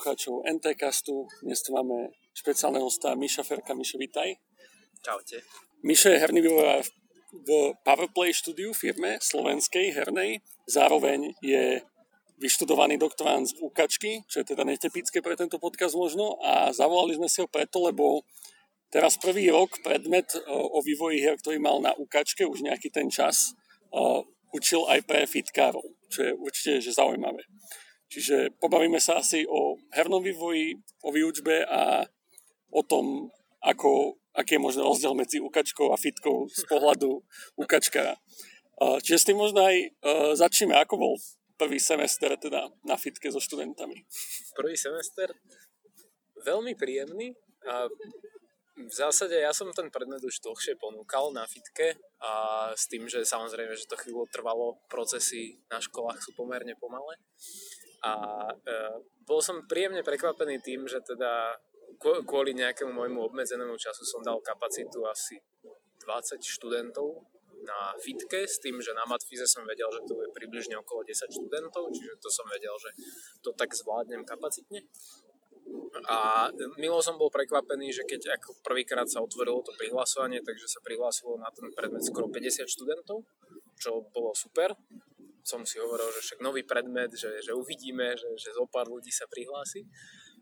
poslucháčov NTCastu. Dnes tu máme špeciálneho hosta Miša Ferka. Mišo, vítaj. Čaute. Mišo je herný vývojár v Powerplay štúdiu firme slovenskej hernej. Zároveň je vyštudovaný doktorant z UKačky, čo je teda netypické pre tento podcast možno. A zavolali sme si ho preto, lebo teraz prvý rok predmet o vývoji her, ktorý mal na UKačke už nejaký ten čas, učil aj pre fitkárov, čo je určite že zaujímavé. Čiže pobavíme sa asi o hernom vývoji, o výučbe a o tom, ako, aký je možno rozdiel medzi ukačkou a fitkou z pohľadu ukačkara. Čiže s tým možno aj začneme, ako bol prvý semester teda na fitke so študentami. Prvý semester veľmi príjemný a v zásade ja som ten predmet už dlhšie ponúkal na fitke a s tým, že samozrejme, že to chvíľu trvalo, procesy na školách sú pomerne pomalé. A e, bol som príjemne prekvapený tým, že teda kvôli nejakému môjmu obmedzenému času som dal kapacitu asi 20 študentov na fitke s tým, že na matfize som vedel, že to bude približne okolo 10 študentov, čiže to som vedel, že to tak zvládnem kapacitne. A milo som bol prekvapený, že keď ako prvýkrát sa otvorilo to prihlasovanie, takže sa prihlásilo na ten predmet skoro 50 študentov, čo bolo super som si hovoril, že však nový predmet, že, že uvidíme, že, že zo pár ľudí sa prihlási.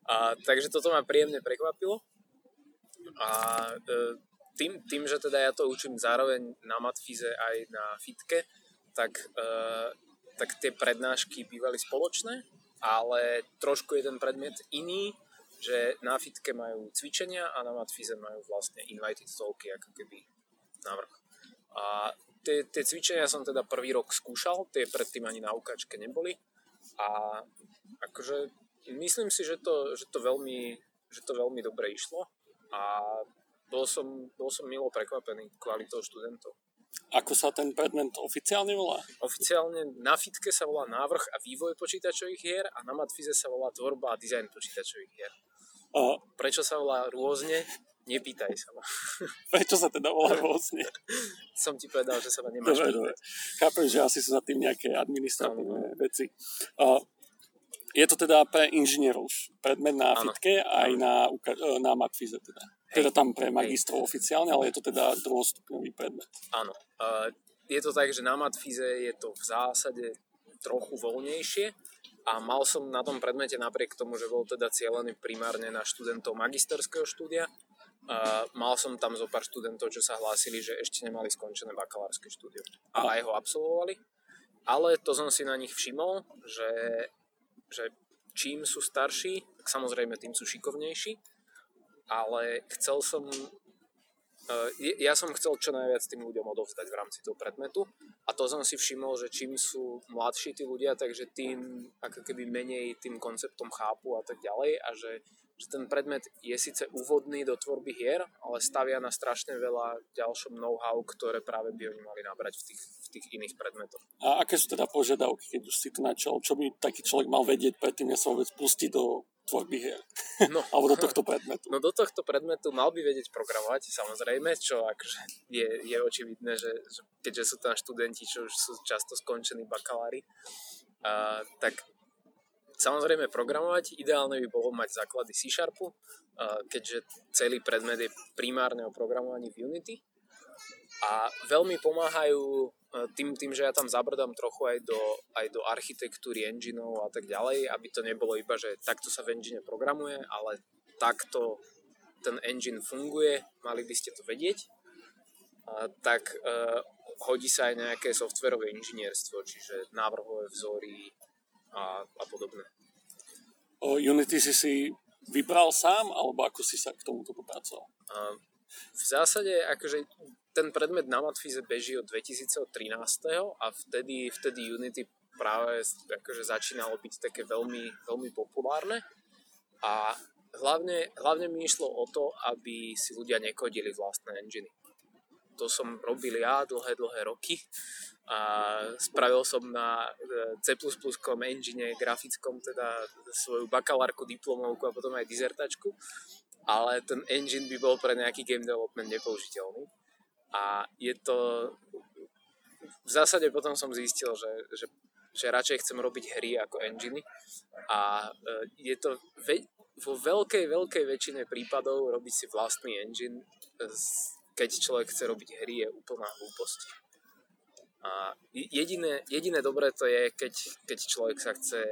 A, takže toto ma príjemne prekvapilo. A e, tým, tým, že teda ja to učím zároveň na matfize aj na fitke, tak, e, tak tie prednášky bývali spoločné, ale trošku je ten predmet iný, že na fitke majú cvičenia a na matfize majú vlastne invited talky, ako keby navrh. A tie, tie cvičenia som teda prvý rok skúšal, tie predtým ani na ukáčke neboli a akože myslím si, že to, že to, veľmi, že to veľmi dobre išlo a bol som, bol som milo prekvapený kvalitou študentov. Ako sa ten predmet oficiálne volá? Oficiálne na fitke sa volá návrh a vývoj počítačových hier a na matfize sa volá tvorba a dizajn počítačových hier. A... Prečo sa volá rôzne? Nepýtaj sa ma. Prečo sa teda volá rôzne? Som ti povedal, že sa ma nemáš dobre, dobre. Chápem, že asi sú za tým nejaké administratívne no. veci. Uh, je to teda pre inžinierov predmet na ano. fitke aj na, na matfize teda. Hej. Teda tam pre magistrov Hej. oficiálne, ale je to teda druhostupňový predmet. Áno. Uh, je to tak, že na matfize je to v zásade trochu voľnejšie, a mal som na tom predmete napriek tomu, že bol teda cieľený primárne na študentov magisterského štúdia, Uh, mal som tam zo pár študentov, čo sa hlásili, že ešte nemali skončené bakalárske štúdium a aj ho absolvovali. Ale to som si na nich všimol, že, že čím sú starší, tak samozrejme tým sú šikovnejší, ale chcel som uh, ja som chcel čo najviac tým ľuďom odovzdať v rámci toho predmetu. A to som si všimol, že čím sú mladší tí ľudia, takže tým ako keby menej tým konceptom chápu a tak ďalej a že že ten predmet je síce úvodný do tvorby hier, ale stavia na strašne veľa ďalšom know-how, ktoré práve by oni mali nabrať v tých, v tých iných predmetoch. A aké sú teda požiadavky, keď už si to načal? Čo by taký človek mal vedieť predtým, než sa vôbec pustí do tvorby hier? No, Alebo do tohto predmetu? No do tohto predmetu mal by vedieť programovať, samozrejme, čo akože je, je očividné, že, že keďže sú tam študenti, čo už sú často skončení bakalári, uh, tak Samozrejme programovať, ideálne by bolo mať základy C Sharpu, keďže celý predmet je primárne o programovaní v Unity. A veľmi pomáhajú tým, tým, že ja tam zabrdám trochu aj do, aj do architektúry engineov a tak ďalej, aby to nebolo iba, že takto sa v engine programuje, ale takto ten engine funguje, mali by ste to vedieť. A, tak e, hodí sa aj nejaké softverové inžinierstvo, čiže návrhové vzory, a, a podobné. O Unity si si vybral sám, alebo ako si sa k tomuto popracoval? v zásade, akože ten predmet na Matfize beží od 2013. a vtedy, vtedy Unity práve akože začínalo byť také veľmi, veľmi populárne a hlavne, hlavne mi išlo o to, aby si ľudia nekodili vlastné enginy. To som robil ja dlhé, dlhé roky a spravil som na e, C++ engine grafickom teda svoju bakalárku, diplomovku a potom aj dizertačku, ale ten engine by bol pre nejaký game development nepoužiteľný. A je to... V zásade potom som zistil, že, že že radšej chcem robiť hry ako enginy a uh, je to ve- vo veľkej, veľkej väčšine prípadov robiť si vlastný engine, keď človek chce robiť hry, je úplná hlúposť. A jediné, jediné dobré to je, keď, keď človek sa chce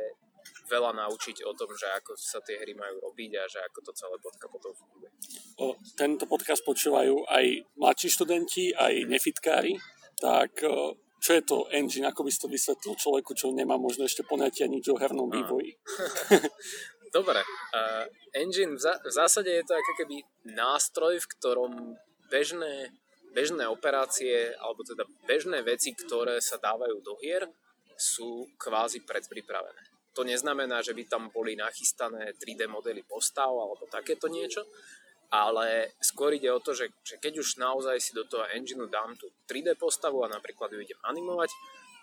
veľa naučiť o tom, že ako sa tie hry majú robiť a že ako to celé bodka potom funguje. O, tento podcast počúvajú aj mladší študenti, aj nefitkári, tak čo je to engine, ako by si to vysvetlil človeku, čo nemá možno ešte poňatia nič o hernom vývoji? Dobre, uh, engine v, za- v zásade je to ako keby nástroj, v ktorom bežné, bežné operácie, alebo teda bežné veci, ktoré sa dávajú do hier, sú kvázi predpripravené. To neznamená, že by tam boli nachystané 3D modely postav alebo takéto niečo, ale skôr ide o to, že, že keď už naozaj si do toho engineu dám tú 3D postavu a napríklad ju idem animovať,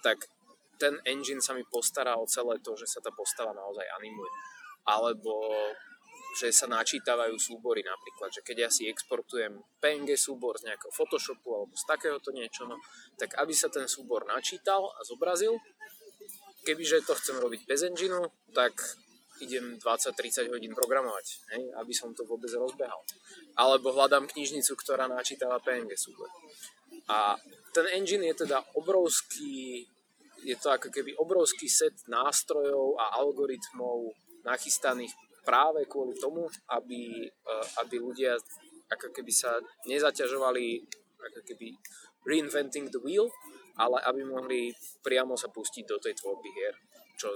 tak ten engine sa mi postará o celé to, že sa tá postava naozaj animuje alebo že sa načítavajú súbory napríklad, že keď ja si exportujem PNG súbor z nejakého Photoshopu alebo z takéhoto niečo, no, tak aby sa ten súbor načítal a zobrazil, kebyže to chcem robiť bez engineu, tak idem 20-30 hodín programovať, hej, aby som to vôbec rozbehal. Alebo hľadám knižnicu, ktorá načítava PNG súbor. A ten engine je teda obrovský, je to ako keby obrovský set nástrojov a algoritmov nachystaných práve kvôli tomu, aby, eh, aby ľudia ako keby sa nezaťažovali ako keby reinventing the wheel, ale aby mohli priamo sa pustiť do tej tvorby hier, čo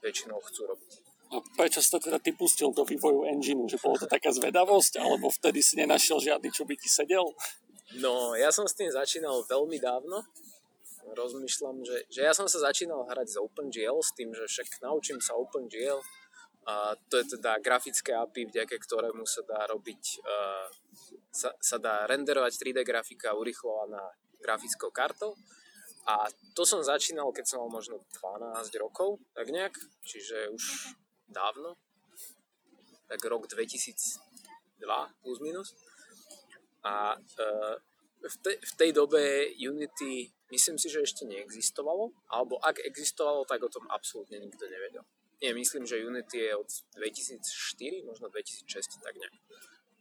väčšinou chcú robiť. A prečo si to teda ty pustil do vývoju engineu? Že bolo to taká zvedavosť? Alebo vtedy si nenašiel žiadny, čo by ti sedel? No, ja som s tým začínal veľmi dávno. Rozmýšľam, že, že ja som sa začínal hrať z OpenGL s tým, že však naučím sa OpenGL, a to je teda grafické API, vďaka ktorému sa dá robiť, uh, sa, sa dá renderovať 3D grafika urychlovaná grafickou kartou. A to som začínal, keď som mal možno 12 rokov, tak nejak, čiže už dávno, tak rok 2002 plus minus. A uh, v, te, v tej dobe Unity myslím si, že ešte neexistovalo, alebo ak existovalo, tak o tom absolútne nikto nevedel. Nie, myslím, že Unity je od 2004, možno 2006, tak nejak.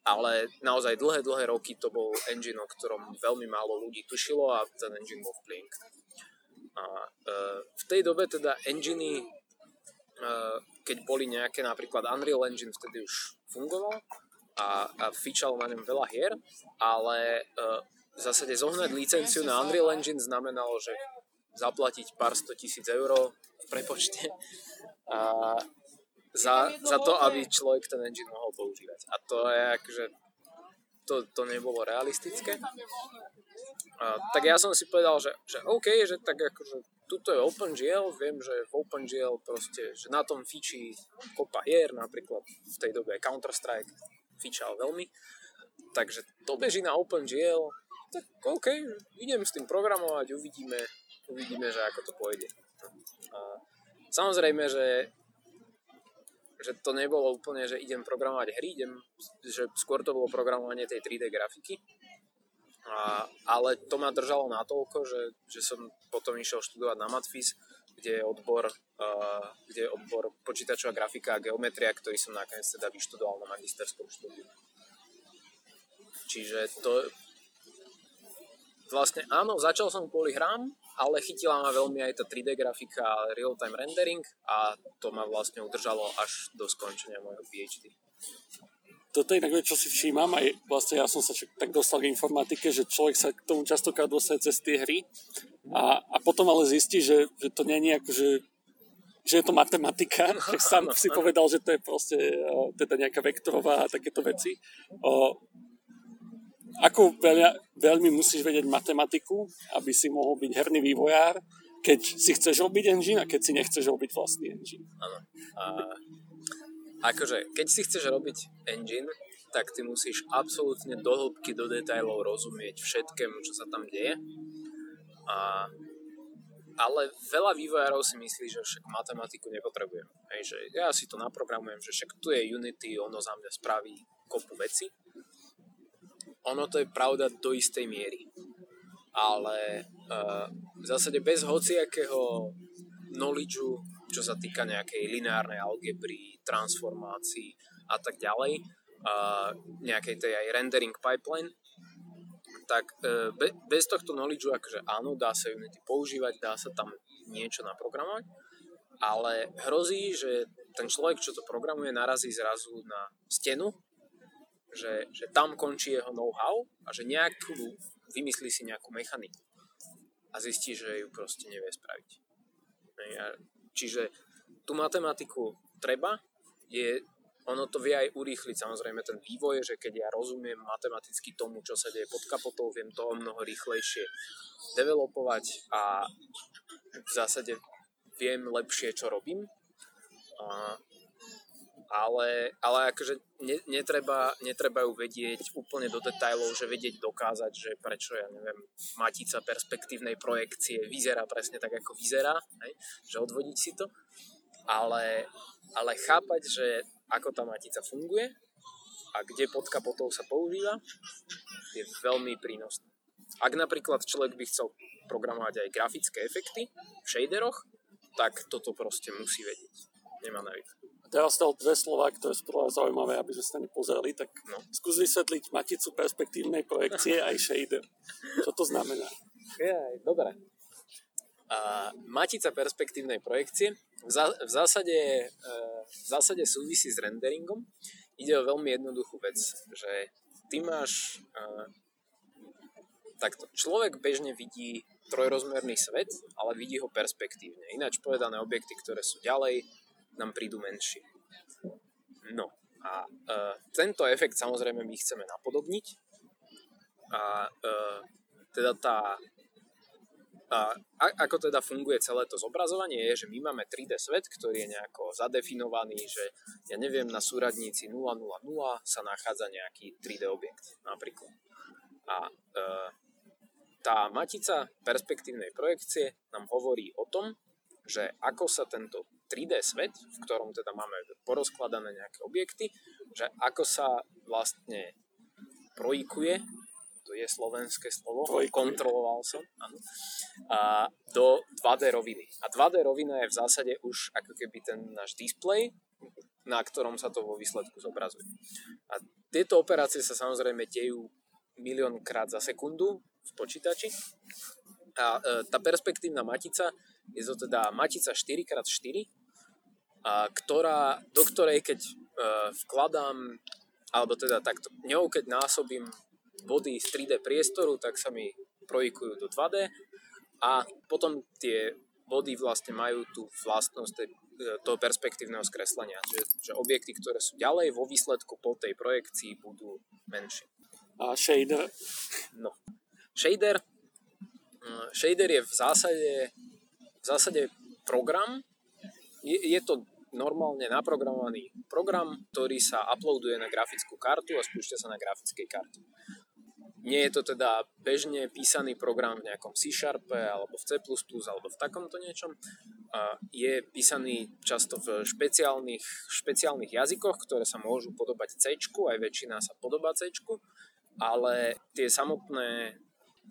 Ale naozaj dlhé, dlhé roky to bol engine, o ktorom veľmi málo ľudí tušilo a ten engine bol v. A e, v tej dobe teda enginy, e, keď boli nejaké napríklad Unreal Engine vtedy už fungoval a, a fičalo na ňom veľa hier, ale e, v zásade zohnať licenciu na Unreal Engine znamenalo, že zaplatiť pár sto tisíc eur v prepočte a za, za to, aby človek ten engine mohol používať. A to je akože, to, to nebolo realistické. A, tak ja som si povedal, že, že OK, že tak akože tuto je OpenGL, viem, že v OpenGL proste, že na tom fičí kopa hier, napríklad v tej dobe Counter-Strike fičal veľmi, takže to beží na OpenGL, tak OK, idem s tým programovať, uvidíme, uvidíme, že ako to pôjde. A, Samozrejme, že, že to nebolo úplne, že idem programovať hry, idem, že skôr to bolo programovanie tej 3D grafiky. A, ale to ma držalo natoľko, že, že som potom išiel študovať na Matfis, kde je odbor, uh, kde je odbor počítačová grafika a geometria, ktorý som nakoniec teda vyštudoval na magisterskom štúdiu. Čiže to vlastne áno, začal som kvôli hrám, ale chytila ma veľmi aj tá 3D grafika a real-time rendering a to ma vlastne udržalo až do skončenia môjho PhD. Toto je také, čo si všímam, aj vlastne ja som sa tak dostal k informatike, že človek sa k tomu častokrát dostane cez tie hry a, a potom ale zistí, že, že to nie je ako, že že je to matematika, tak sám si povedal, že to je proste teda nejaká vektorová a takéto veci. O, ako veľa, veľmi musíš vedieť matematiku, aby si mohol byť herný vývojár, keď si chceš robiť engine a keď si nechceš robiť vlastný engine. Áno. A akože, keď si chceš robiť engine, tak ty musíš absolútne do hĺbky, do detajlov rozumieť všetkému, čo sa tam deje. A, ale veľa vývojárov si myslí, že však matematiku nepotrebujem. Hej, že ja si to naprogramujem, že však tu je Unity, ono za mňa spraví kopu veci ono to je pravda do istej miery. Ale uh, v zásade bez hociakého knowledge, čo sa týka nejakej lineárnej algebry, transformácií a tak ďalej, uh, nejakej tej aj rendering pipeline, tak uh, be, bez tohto knowledge akože áno, dá sa Unity používať, dá sa tam niečo naprogramovať, ale hrozí, že ten človek, čo to programuje, narazí zrazu na stenu, že, že tam končí jeho know-how a že nejakú, vymyslí si nejakú mechaniku a zistí, že ju proste nevie spraviť. Čiže tú matematiku treba, je, ono to vie aj urýchliť samozrejme ten vývoj, že keď ja rozumiem matematicky tomu, čo sa deje pod kapotou, viem to o mnoho rýchlejšie developovať a v zásade viem lepšie, čo robím. A, ale, ale akože ne, netreba, netreba ju vedieť úplne do detajlov, že vedieť dokázať, že prečo, ja neviem, matica perspektívnej projekcie vyzerá presne tak, ako vyzerá, hej? že odvodiť si to, ale, ale chápať, že ako tá matica funguje a kde pod kapotou sa používa, je veľmi prínosné. Ak napríklad človek by chcel programovať aj grafické efekty v shaderoch, tak toto proste musí vedieť. Nemá na východ. Teraz dal dve slova, ktoré sú podľa zaujímavé, aby sme sa na ne pozreli, tak no. skús vysvetliť maticu perspektívnej projekcie aj shader. Čo to znamená? Jaj, dobre. A matica perspektívnej projekcie v, zá, v, zásade, e, v zásade súvisí s renderingom. Ide o veľmi jednoduchú vec, že ty máš e, takto. Človek bežne vidí trojrozmerný svet, ale vidí ho perspektívne. Ináč povedané objekty, ktoré sú ďalej, nám prídu menšie. No a e, tento efekt samozrejme my chceme napodobniť a e, teda tá a, ako teda funguje celé to zobrazovanie je, že my máme 3D svet, ktorý je nejako zadefinovaný, že ja neviem, na súradníci 000 sa nachádza nejaký 3D objekt napríklad. A e, tá matica perspektívnej projekcie nám hovorí o tom, že ako sa tento 3D svet, v ktorom teda máme porozkladané nejaké objekty, že ako sa vlastne projikuje, to je slovenské slovo, Projikuje. kontroloval som, áno, a do 2D roviny. A 2D rovina je v zásade už ako keby ten náš displej, na ktorom sa to vo výsledku zobrazuje. A tieto operácie sa samozrejme dejú miliónkrát za sekundu v počítači. A e, tá perspektívna matica je to teda matica 4x4, a ktorá, do ktorej keď e, vkladám, alebo teda takto, ňou keď násobím body z 3D priestoru, tak sa mi projikujú do 2D a potom tie body vlastne majú tú vlastnosť tej, e, toho perspektívneho skreslenia, že, že objekty, ktoré sú ďalej vo výsledku po tej projekcii budú menšie. A shader? No. Shader, mm, shader je v zásade, zásade program, je, je to normálne naprogramovaný program, ktorý sa uploaduje na grafickú kartu a spúšťa sa na grafickej karte. Nie je to teda bežne písaný program v nejakom C Sharpe alebo v C++ alebo v takomto niečom. Je písaný často v špeciálnych, špeciálnych jazykoch, ktoré sa môžu podobať C, aj väčšina sa podobá C, ale tie samotné,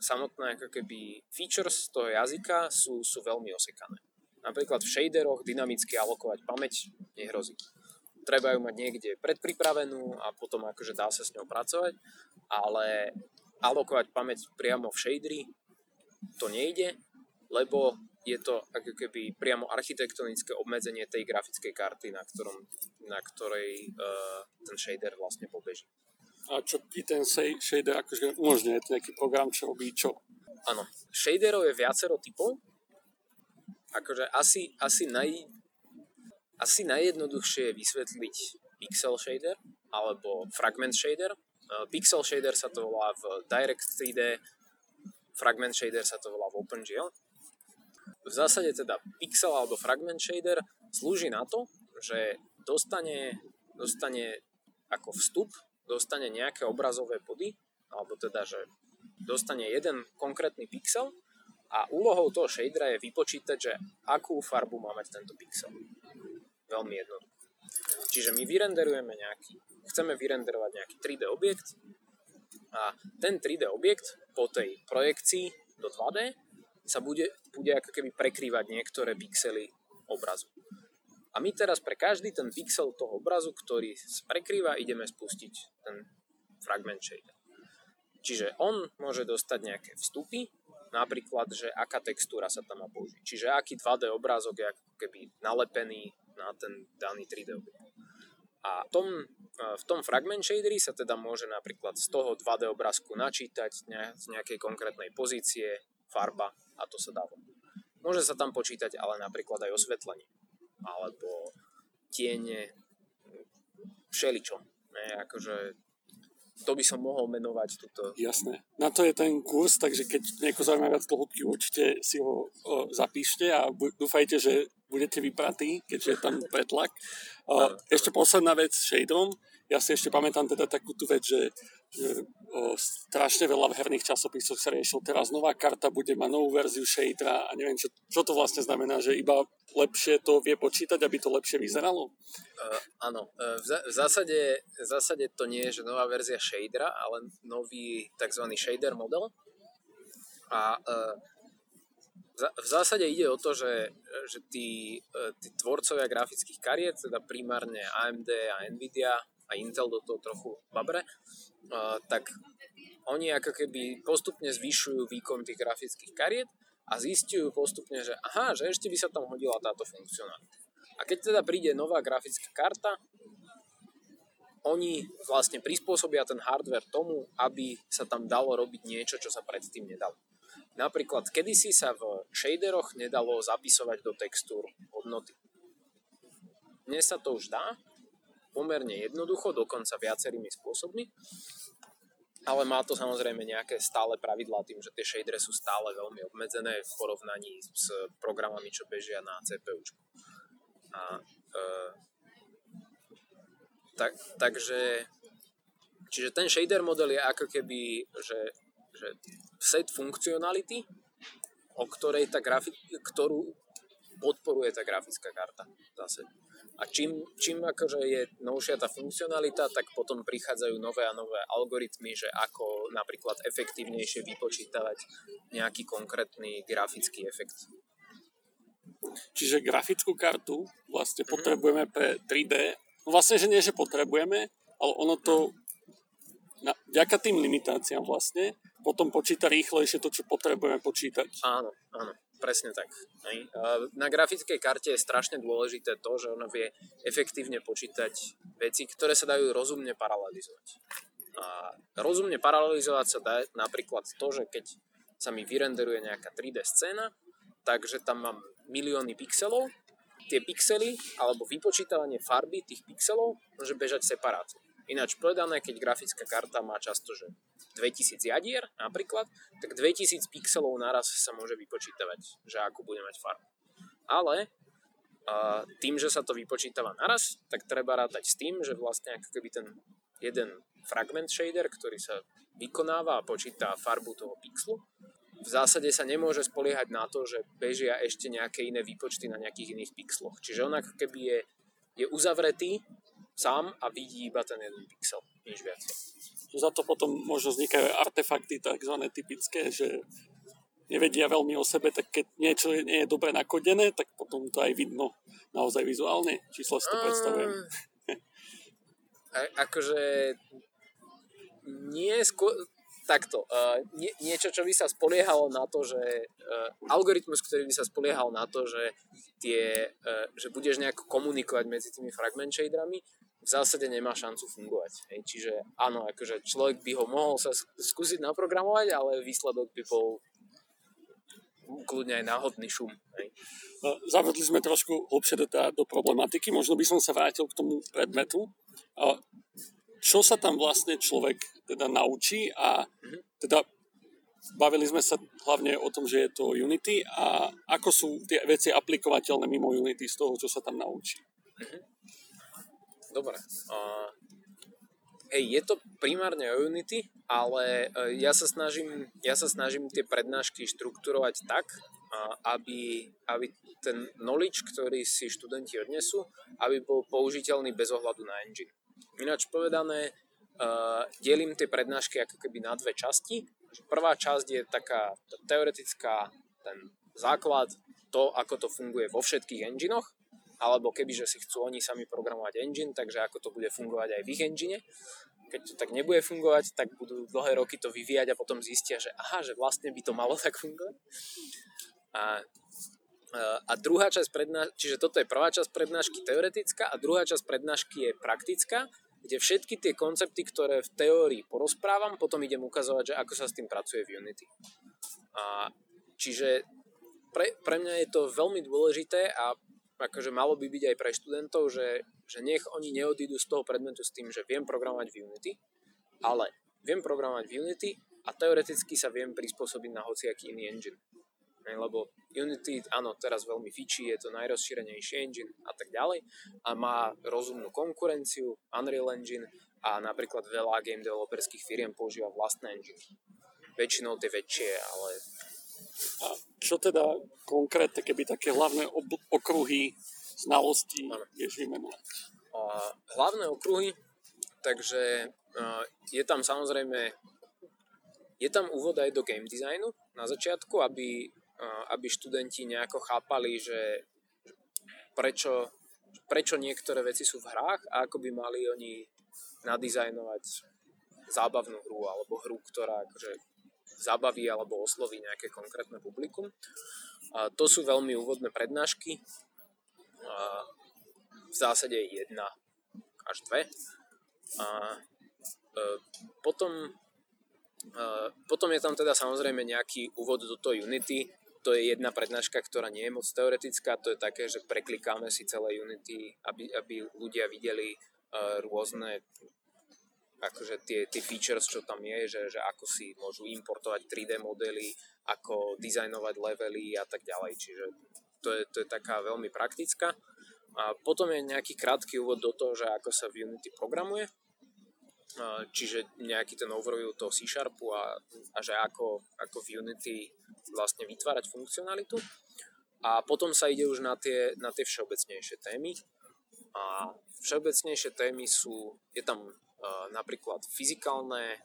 samotné ako keby features toho jazyka sú, sú veľmi osekané. Napríklad v shaderoch dynamicky alokovať pamäť nehrozí. Treba ju mať niekde predpripravenú a potom akože dá sa s ňou pracovať, ale alokovať pamäť priamo v shaderi to nejde, lebo je to ako keby priamo architektonické obmedzenie tej grafickej karty, na, ktorom, na ktorej uh, ten shader vlastne pobeží. A čo ti ten shader akože umožňuje? Je nejaký program, čo robí čo? Áno. Shaderov je viacero typov akože asi, asi, naj, asi najjednoduchšie je vysvetliť pixel shader alebo fragment shader. Uh, pixel shader sa to volá v Direct 3D, fragment shader sa to volá v OpenGL. V zásade teda pixel alebo fragment shader slúži na to, že dostane, dostane ako vstup, dostane nejaké obrazové body, alebo teda, že dostane jeden konkrétny pixel a úlohou toho shadera je vypočítať, že akú farbu má mať tento pixel. Veľmi jednoducho. Čiže my vyrenderujeme nejaký, chceme vyrenderovať nejaký 3D objekt a ten 3D objekt po tej projekcii do 2D sa bude, bude ako keby prekrývať niektoré pixely obrazu. A my teraz pre každý ten pixel toho obrazu, ktorý prekrýva, ideme spustiť ten fragment shader. Čiže on môže dostať nejaké vstupy, napríklad, že aká textúra sa tam má použiť. Čiže aký 2D obrázok je ako keby nalepený na ten daný 3D objekt. A v tom, v tom fragment shaderi sa teda môže napríklad z toho 2D obrázku načítať z nejakej konkrétnej pozície, farba a to sa dá Môže sa tam počítať ale napríklad aj osvetlenie alebo tiene, všeličo. Ne, akože to by som mohol menovať túto. Jasné. Na to je ten kurz, takže keď nieko zaujíma viac hĺbky, určite si ho o, zapíšte a dúfajte, že budete vypratí, keďže je tam pretlak. O, ešte posledná vec s shaderom. Ja si ešte pamätám teda takú tú vec, že strašne veľa v herných časopisoch sa riešil teraz nová karta bude mať novú verziu shadera a neviem, čo, čo to vlastne znamená, že iba lepšie to vie počítať, aby to lepšie vyzeralo? Uh, áno, uh, v, zásade, v zásade to nie je, že nová verzia shadera, ale nový tzv. shader model. A uh, v zásade ide o to, že, že tí, tí tvorcovia grafických kariet, teda primárne AMD a Nvidia a Intel do toho trochu babre, tak oni ako keby postupne zvyšujú výkon tých grafických kariet a zistujú postupne, že aha, že ešte by sa tam hodila táto funkcionalita. A keď teda príde nová grafická karta, oni vlastne prispôsobia ten hardware tomu, aby sa tam dalo robiť niečo, čo sa predtým nedalo. Napríklad, kedysi sa v shaderoch nedalo zapisovať do textúr hodnoty. Dnes sa to už dá, pomerne jednoducho, dokonca viacerými spôsobmi. Ale má to samozrejme nejaké stále pravidlá tým, že tie shadery sú stále veľmi obmedzené v porovnaní s programami, čo bežia na CPU. A, e, tak, takže čiže ten shader model je ako keby, že, že set funkcionality, o ktorej tá grafik, ktorú podporuje tá grafická karta zase. A čím, čím akože je novšia tá funkcionalita, tak potom prichádzajú nové a nové algoritmy, že ako napríklad efektívnejšie vypočítavať nejaký konkrétny grafický efekt. Čiže grafickú kartu vlastne mm-hmm. potrebujeme pre 3D. No vlastne, že nie, že potrebujeme, ale ono to na, vďaka tým limitáciám vlastne potom počíta rýchlejšie to, čo potrebujeme počítať. Áno, áno. Presne tak. Na grafickej karte je strašne dôležité to, že ona vie efektívne počítať veci, ktoré sa dajú rozumne paralelizovať. A rozumne paralelizovať sa dá napríklad to, že keď sa mi vyrenderuje nejaká 3D scéna, takže tam mám milióny pixelov, tie pixely alebo vypočítavanie farby tých pixelov môže bežať separátne. Ináč povedané, keď grafická karta má často, že 2000 jadier napríklad, tak 2000 pixelov naraz sa môže vypočítavať, že akú bude mať farbu. Ale a tým, že sa to vypočítava naraz, tak treba rátať s tým, že vlastne ako keby ten jeden fragment shader, ktorý sa vykonáva a počíta farbu toho pixelu, v zásade sa nemôže spoliehať na to, že bežia ešte nejaké iné výpočty na nejakých iných pixloch. Čiže on ako keby je, je uzavretý sám a vidí iba ten jeden pixel, nič viac. Za to potom možno vznikajú artefakty takzvané typické, že nevedia veľmi o sebe, tak keď niečo nie je dobre nakodené, tak potom to aj vidno naozaj vizuálne. Číslo si to predstavujem. A, akože nie skôr, takto, uh, nie, niečo, čo by sa spoliehalo na to, že uh, algoritmus, ktorý by sa spoliehal na to, že, tie, uh, že budeš nejako komunikovať medzi tými fragment shaderami, v zásade nemá šancu fungovať. Hej. Čiže áno, akože človek by ho mohol sa skúsiť naprogramovať, ale výsledok by bol kľudne aj náhodný šum. Hej. No, zavedli sme trošku hlbšie do, do problematiky, možno by som sa vrátil k tomu predmetu. Čo sa tam vlastne človek teda naučí a mm-hmm. teda bavili sme sa hlavne o tom, že je to Unity a ako sú tie veci aplikovateľné mimo Unity z toho, čo sa tam naučí. Mm-hmm. Dobre. Uh, hej, je to primárne o Unity, ale uh, ja sa snažím, ja sa snažím tie prednášky štruktúrovať tak, uh, aby, aby ten knowledge, ktorý si študenti odnesú, aby bol použiteľný bez ohľadu na engine. Ináč povedané, uh, delím tie prednášky ako keby na dve časti. Prvá časť je taká teoretická ten základ, to, ako to funguje vo všetkých enginoch, alebo kebyže si chcú oni sami programovať engine, takže ako to bude fungovať aj v ich engine. Keď to tak nebude fungovať, tak budú dlhé roky to vyvíjať a potom zistia, že aha, že vlastne by to malo tak fungovať. A, a druhá časť prednášky, čiže toto je prvá časť prednášky teoretická a druhá časť prednášky je praktická, kde všetky tie koncepty, ktoré v teórii porozprávam, potom idem ukazovať, že ako sa s tým pracuje v Unity. A, čiže pre, pre mňa je to veľmi dôležité a akože malo by byť aj pre študentov, že, že nech oni neodídu z toho predmetu s tým, že viem programovať v Unity, ale viem programovať v Unity a teoreticky sa viem prispôsobiť na hociaký iný engine. Lebo Unity, áno, teraz veľmi fičí, je to najrozšírenejší engine a tak ďalej a má rozumnú konkurenciu, Unreal Engine a napríklad veľa game developerských firiem používa vlastné engine. Väčšinou tie väčšie, ale a čo teda konkrétne, keby také hlavné ob- okruhy znalostí vieš vymenovať? Hlavné okruhy, takže je tam samozrejme je tam úvod aj do game designu na začiatku, aby, aby študenti nejako chápali, že prečo, prečo niektoré veci sú v hrách a ako by mali oni nadizajnovať zábavnú hru alebo hru, ktorá akože zabaví alebo osloví nejaké konkrétne publikum. A to sú veľmi úvodné prednášky. A v zásade jedna až dve. A e, potom, e, potom je tam teda samozrejme nejaký úvod do toho Unity. To je jedna prednáška, ktorá nie je moc teoretická. To je také, že preklikáme si celé Unity, aby, aby ľudia videli e, rôzne akože tie, tie features, čo tam je, že, že ako si môžu importovať 3D modely, ako dizajnovať levely a tak ďalej. Čiže to je, to je taká veľmi praktická. A potom je nejaký krátky úvod do toho, že ako sa v Unity programuje. Čiže nejaký ten overview toho C-Sharpu a, a že ako, ako v Unity vlastne vytvárať funkcionalitu. A potom sa ide už na tie, na tie všeobecnejšie témy. A všeobecnejšie témy sú, je tam napríklad fyzikálne,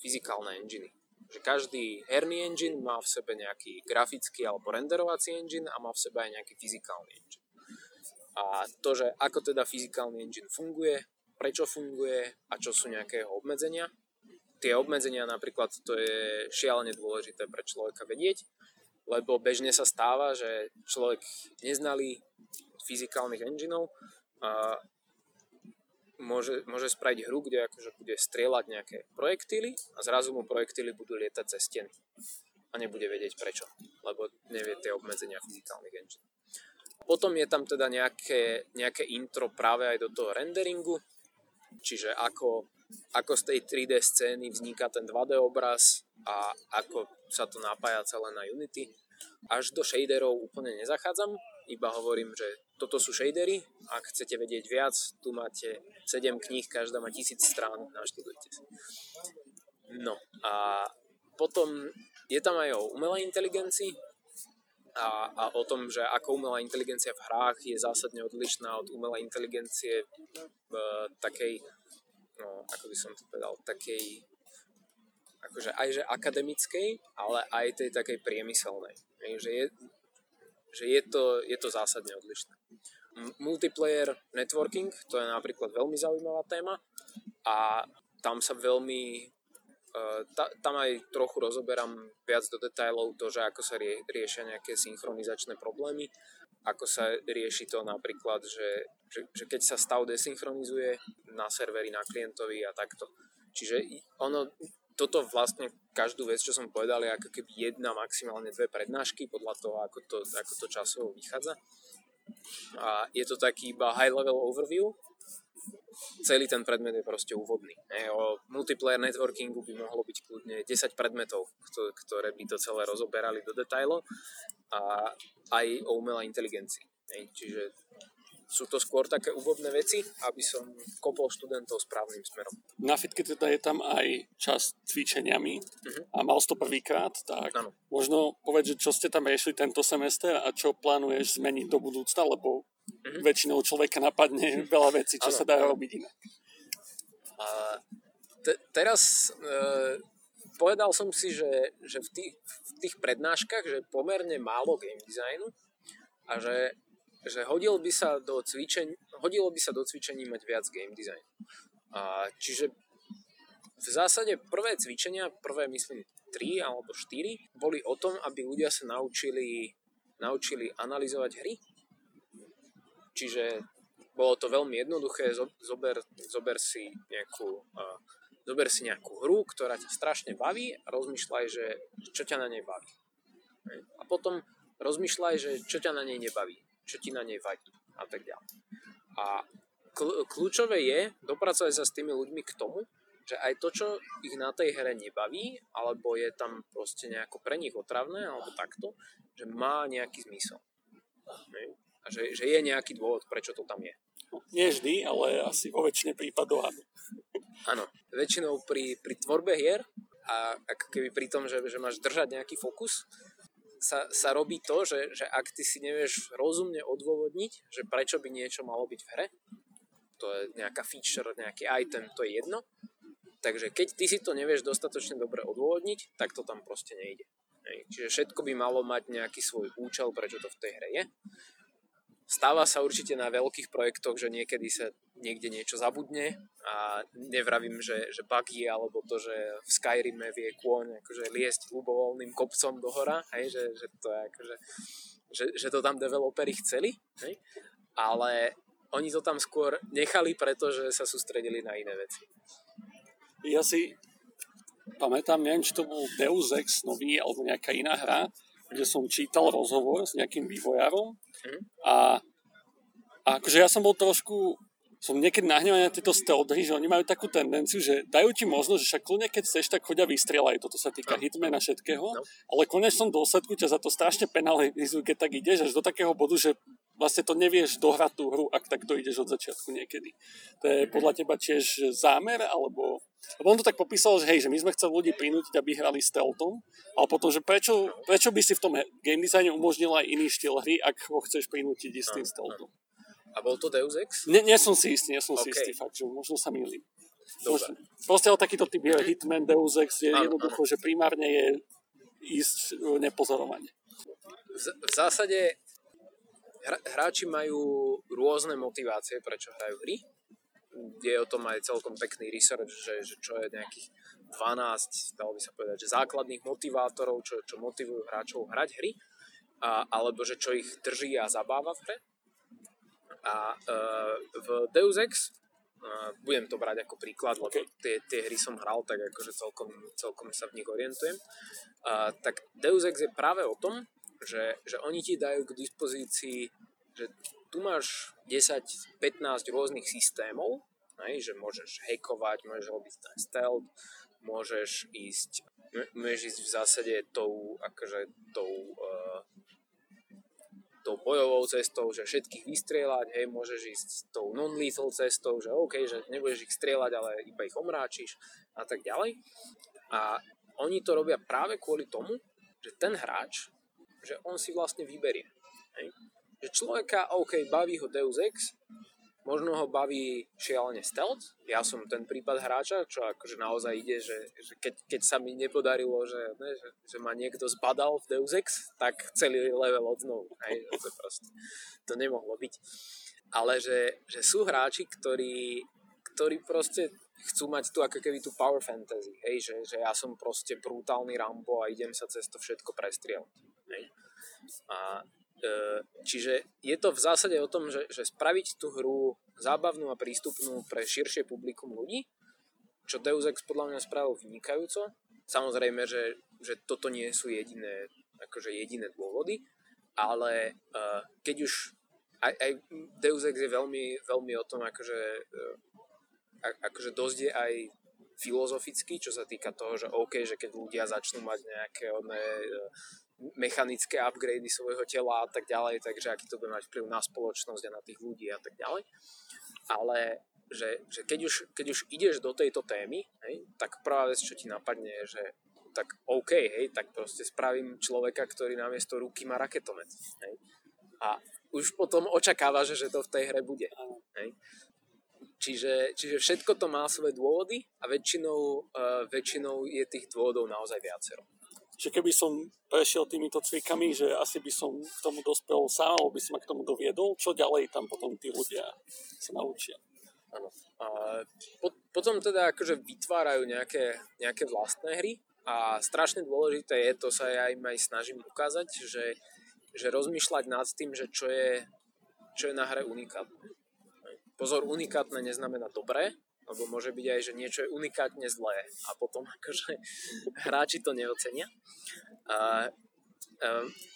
fyzikálne enginy. Že každý herný engine má v sebe nejaký grafický alebo renderovací engine a má v sebe aj nejaký fyzikálny engine. A to, že ako teda fyzikálny engine funguje, prečo funguje a čo sú nejaké obmedzenia. Tie obmedzenia napríklad to je šialene dôležité pre človeka vedieť, lebo bežne sa stáva, že človek neznalý fyzikálnych engineov môže, môže spraviť hru, kde akože bude strieľať nejaké projektily a zrazu mu projektily budú lietať cez steny. A nebude vedieť prečo, lebo nevie tie obmedzenia fyzikálnych engine. Potom je tam teda nejaké, nejaké intro práve aj do toho renderingu, čiže ako, ako z tej 3D scény vzniká ten 2D obraz a ako sa to napája celé na Unity. Až do shaderov úplne nezachádzam, iba hovorím, že toto sú shadery. Ak chcete vedieť viac, tu máte 7 kníh, každá má 1000 strán, naštudujte si. No a potom je tam aj o umelej inteligencii a, a o tom, že ako umelá inteligencia v hrách je zásadne odlišná od umelej inteligencie v takej, no ako by som to povedal, takej akože aj že akademickej, ale aj tej takej priemyselnej. Že je, že je to, je to zásadne odlišné. Multiplayer networking, to je napríklad veľmi zaujímavá téma a tam sa veľmi e, ta, tam aj trochu rozoberám viac do detajlov to, že ako sa rie, riešia nejaké synchronizačné problémy, ako sa rieši to napríklad, že, že, že keď sa stav desynchronizuje na serveri, na klientovi a takto. Čiže ono, toto vlastne každú vec, čo som povedal, je ako keby jedna, maximálne dve prednášky podľa toho, ako to, ako to časovo vychádza. A je to taký iba high level overview. Celý ten predmet je proste úvodný. O multiplayer networkingu by mohlo byť kľudne 10 predmetov, ktoré by to celé rozoberali do detajlov a aj o umelej inteligencii. Čiže sú to skôr také úvodné veci, aby som kopol študentov správnym smerom. Na fitke teda je tam aj čas cvičeniami uh-huh. a mal to prvýkrát, tak ano. možno povedz, že čo ste tam riešili tento semester a čo plánuješ zmeniť do budúcna, lebo uh-huh. väčšinou človeka napadne veľa vecí, čo ano. sa dá robiť inak. A te, teraz e, povedal som si, že, že v, tých, v tých prednáškach, že pomerne málo game designu a že, že hodil by sa do cvičení, hodilo by sa do cvičení mať viac game design. A, čiže v zásade prvé cvičenia, prvé myslím 3 alebo 4, boli o tom, aby ľudia sa naučili, naučili analyzovať hry. Čiže bolo to veľmi jednoduché, zober, zober si nejakú uh, zober si nejakú hru, ktorá ťa strašne baví a rozmýšľaj, že čo ťa na nej baví. A potom rozmýšľaj, že čo ťa na nej nebaví, čo ti na nej vadí a tak ďalej. A kľúčové je dopracovať sa s tými ľuďmi k tomu, že aj to, čo ich na tej hre nebaví, alebo je tam proste nejako pre nich otravné, alebo takto, že má nejaký zmysel. A že, že je nejaký dôvod, prečo to tam je. Nie vždy, ale asi vo väčšine prípadov áno. Áno, väčšinou pri, pri tvorbe hier a ako keby pri tom, že, že máš držať nejaký fokus, sa, sa robí to, že, že ak ty si nevieš rozumne odôvodniť, že prečo by niečo malo byť v hre, to je nejaká feature, nejaký item, to je jedno. Takže keď ty si to nevieš dostatočne dobre odôvodniť, tak to tam proste nejde. Čiže všetko by malo mať nejaký svoj účel, prečo to v tej hre je. Stáva sa určite na veľkých projektoch, že niekedy sa niekde niečo zabudne a nevravím, že, že buggy alebo to, že v Skyrime vie kôň akože liesť ľubovoľným kopcom do hora, hej, že, že, to je akože, že, že to tam developeri chceli, hej, ale oni to tam skôr nechali, pretože sa sústredili na iné veci. Ja si pamätám, neviem, či to bol Deus Ex nový alebo nejaká iná hra, kde som čítal rozhovor s nejakým vývojárom mm. a, a akože ja som bol trošku som niekedy nahnevaný na tieto stealth hry, že oni majú takú tendenciu, že dajú ti možnosť, že však kľudne keď chceš, tak chodia vystrieľaj. Toto sa týka hitmana všetkého, no. ale konečnom dôsledku ťa za to strašne penalizujú, keď tak ideš až do takého bodu, že vlastne to nevieš dohrať tú hru, ak takto ideš od začiatku niekedy. To je podľa teba tiež zámer, alebo... Lebo on to tak popísal, že hej, že my sme chceli ľudí prinútiť, aby hrali stealthom, ale potom, že prečo, prečo by si v tom game designe umožnil aj iný štýl hry, ak ho chceš prinútiť istým stealthom. A bol to Deus Ex? Nie, nie som si istý, nie som okay. si istý, fakt, že možno sa milím. Dobre. Proste ale takýto typ je Hitman, Deus Ex je ano, jednoducho, ano. že primárne je ísť e, nepozorovanie. V, v zásade hráči majú rôzne motivácie, prečo hrajú hry. Je o tom aj celkom pekný research, že, že čo je nejakých 12, dalo by sa povedať, že základných motivátorov, čo, čo motivujú hráčov hrať hry, a, alebo že čo ich drží a zabáva v hre. A uh, v Deus Ex, uh, budem to brať ako príklad, lebo okay. tie, tie hry som hral, tak akože celkom, celkom sa v nich orientujem. Uh, tak Deus Ex je práve o tom, že, že oni ti dajú k dispozícii, že tu máš 10-15 rôznych systémov, hej, že môžeš hackovať, môžeš robiť ten stealth, môžeš ísť, môžeš ísť v zásade tou, akože tou uh, tou bojovou cestou, že všetkých vystrieľať, hej, môžeš ísť tou non-lethal cestou, že OK, že nebudeš ich strieľať, ale iba ich omráčiš a tak ďalej. A oni to robia práve kvôli tomu, že ten hráč, že on si vlastne vyberie. Hej. Že človeka, OK, baví ho Deus Ex, Možno ho baví šialene stealth. Ja som ten prípad hráča, čo akože naozaj ide, že, že keď, keď sa mi nepodarilo, že, ne, že, že ma niekto zbadal v Deus Ex, tak celý level od znovu. Hej, to, proste, to nemohlo byť. Ale že, že sú hráči, ktorí, ktorí proste chcú mať tu ako keby tú power fantasy, hej, že, že ja som proste brutálny Rambo a idem sa cez to všetko prestrieľať. Hej. A čiže je to v zásade o tom, že, že spraviť tú hru zábavnú a prístupnú pre širšie publikum ľudí, čo Deus Ex podľa mňa spravil vynikajúco. Samozrejme, že, že toto nie sú jediné, akože jediné dôvody, ale uh, keď už aj, aj Deus Ex je veľmi, veľmi o tom, akože, uh, akože dosť je aj filozoficky, čo sa týka toho, že OK, že keď ľudia začnú mať nejaké one, mechanické upgrady svojho tela a tak ďalej, takže aký to bude mať vplyv na spoločnosť a na tých ľudí a tak ďalej. Ale že, že keď, už, keď už ideš do tejto témy, hej, tak prvá vec, čo ti napadne, je, že tak OK, hej, tak proste spravím človeka, ktorý namiesto ruky má raketomet. Hej. A už potom očakáva, že, že to v tej hre bude. Hej. čiže, čiže všetko to má svoje dôvody a väčšinou, uh, väčšinou je tých dôvodov naozaj viacero. Že keby som prešiel týmito cvikami, že asi by som k tomu dospel sám, alebo by som ma k tomu doviedol, čo ďalej tam potom tí ľudia sa naučia. Áno. A po, potom teda akože vytvárajú nejaké, nejaké vlastné hry a strašne dôležité je, to sa ja im aj snažím ukázať, že, že rozmýšľať nad tým, že čo je, čo je na hre unikátne. Pozor, unikátne neznamená dobré, lebo môže byť aj, že niečo je unikátne zlé a potom akože hráči to neocenia. A,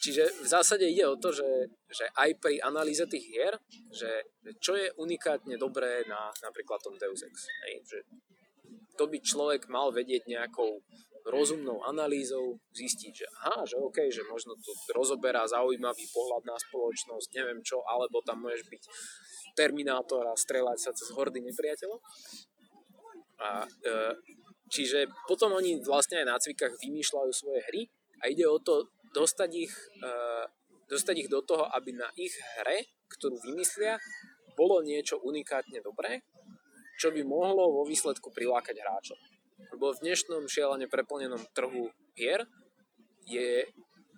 čiže v zásade ide o to, že, že aj pri analýze tých hier, že čo je unikátne dobré na napríklad tom Deus Ex. Hej, že to by človek mal vedieť nejakou rozumnou analýzou zistiť, že aha, že OK, že možno to rozoberá zaujímavý pohľad na spoločnosť, neviem čo, alebo tam môžeš byť Terminátor a strelať sa cez hordy nepriateľov. A, e, čiže potom oni vlastne aj na cvikách vymýšľajú svoje hry a ide o to dostať ich, e, dostať ich do toho, aby na ich hre, ktorú vymyslia, bolo niečo unikátne dobré, čo by mohlo vo výsledku prilákať hráčov. Lebo v dnešnom šialene preplnenom trhu hier je,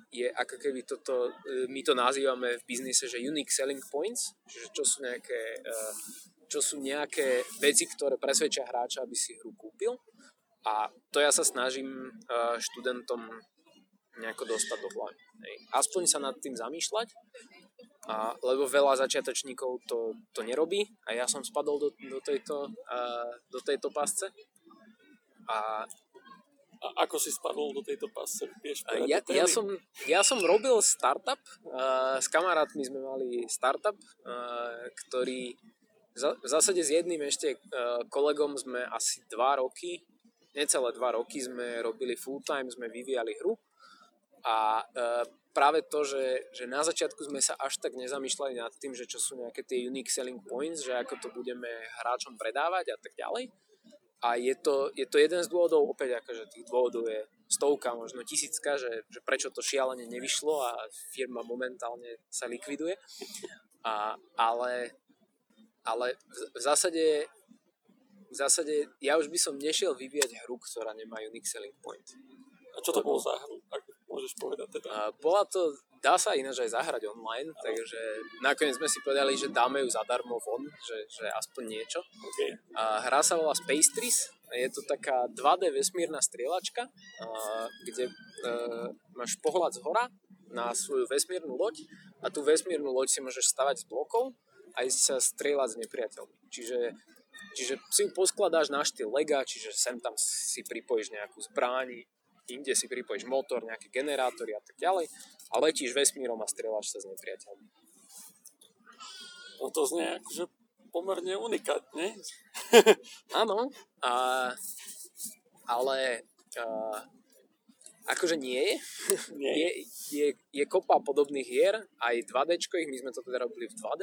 je ako keby toto, e, my to nazývame v biznise, že unique selling points, čiže čo sú nejaké, e, čo sú nejaké veci, ktoré presvedčia hráča, aby si hru kúpil. A to ja sa snažím e, študentom nejako dostať do hlavy. Aspoň sa nad tým zamýšľať, a, lebo veľa začiatočníkov to, to nerobí a ja som spadol do, do, tejto, do tejto pasce a a ako si spadol do tejto pasce? Vieš ja, ja, som, ja som robil startup, uh, s kamarátmi sme mali startup, uh, ktorý za, v zásade s jedným ešte uh, kolegom sme asi dva roky, necelé dva roky sme robili full time, sme vyvíjali hru a uh, práve to, že, že na začiatku sme sa až tak nezamýšľali nad tým, že čo sú nejaké tie unique selling points, že ako to budeme hráčom predávať a tak ďalej, a je to, je to jeden z dôvodov, opäť akože tých dôvodov je stovka, možno tisícka, že, že prečo to šialene nevyšlo a firma momentálne sa likviduje. A, ale ale v, v zásade v zásade ja už by som nešiel vyvíjať hru, ktorá nemá unique selling point. A čo to bolo za hru, ak môžeš povedať teda? A bola to, dá sa ináč aj zahrať online, takže nakoniec sme si povedali, že dáme ju zadarmo von, že, že aspoň niečo. Okay. A hra sa volá Space Tris, je to taká 2D vesmírna strieľačka, kde e, máš pohľad z hora na svoju vesmírnu loď a tú vesmírnu loď si môžeš stavať z blokov a ísť sa strieľať s nepriateľmi. Čiže, čiže si ju poskladáš na štýl Lega, čiže sem tam si pripojíš nejakú zbraň, inde si pripojíš motor, nejaké generátory a tak ďalej a letíš vesmírom a strieľaš sa s nepriateľmi. No to znie akože pomerne unikátne. Áno, a, ale a, akože nie je. Nie. je, je, je kopa podobných hier, aj 2D, my sme to teda robili v 2D,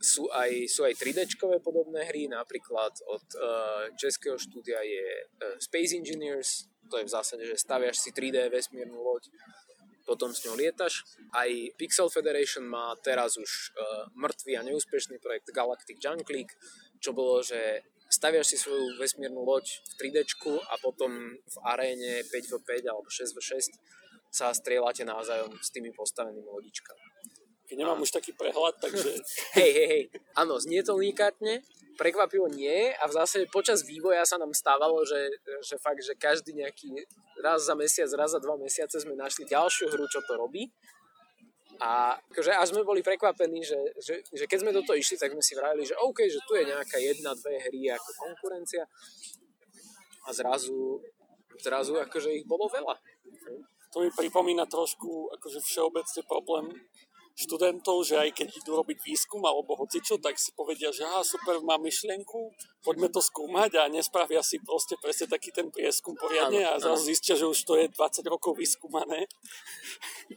sú aj, sú aj 3D podobné hry, napríklad od uh, českého štúdia je uh, Space Engineers, to je v zásade, že staviaš si 3D vesmírnu loď, potom s ňou lietaš. Aj Pixel Federation má teraz už uh, mŕtvý a neúspešný projekt Galactic Junk League, čo bolo, že staviaš si svoju vesmírnu loď v 3D a potom v aréne 5v5 alebo 6v6 sa strieľate navzájom s tými postavenými lodičkami. Keď nemám už taký prehľad, takže... hej, hej, hej. Áno, znie to unikátne, prekvapivo nie a v zásade počas vývoja sa nám stávalo, že, že fakt, že každý nejaký raz za mesiac, raz za dva mesiace sme našli ďalšiu hru, čo to robí. A akože až sme boli prekvapení, že, že, že keď sme do toho išli, tak sme si vravili, že OK, že tu je nejaká jedna, dve hry ako konkurencia a zrazu, zrazu akože ich bolo veľa. To mi pripomína trošku akože všeobecne problém študentov, že aj keď idú robiť výskum alebo hocičo, tak si povedia, že aha, super, mám myšlienku, poďme to skúmať a nespravia si proste presne taký ten prieskum poriadne a zrazu zistia, že už to je 20 rokov vyskúmané.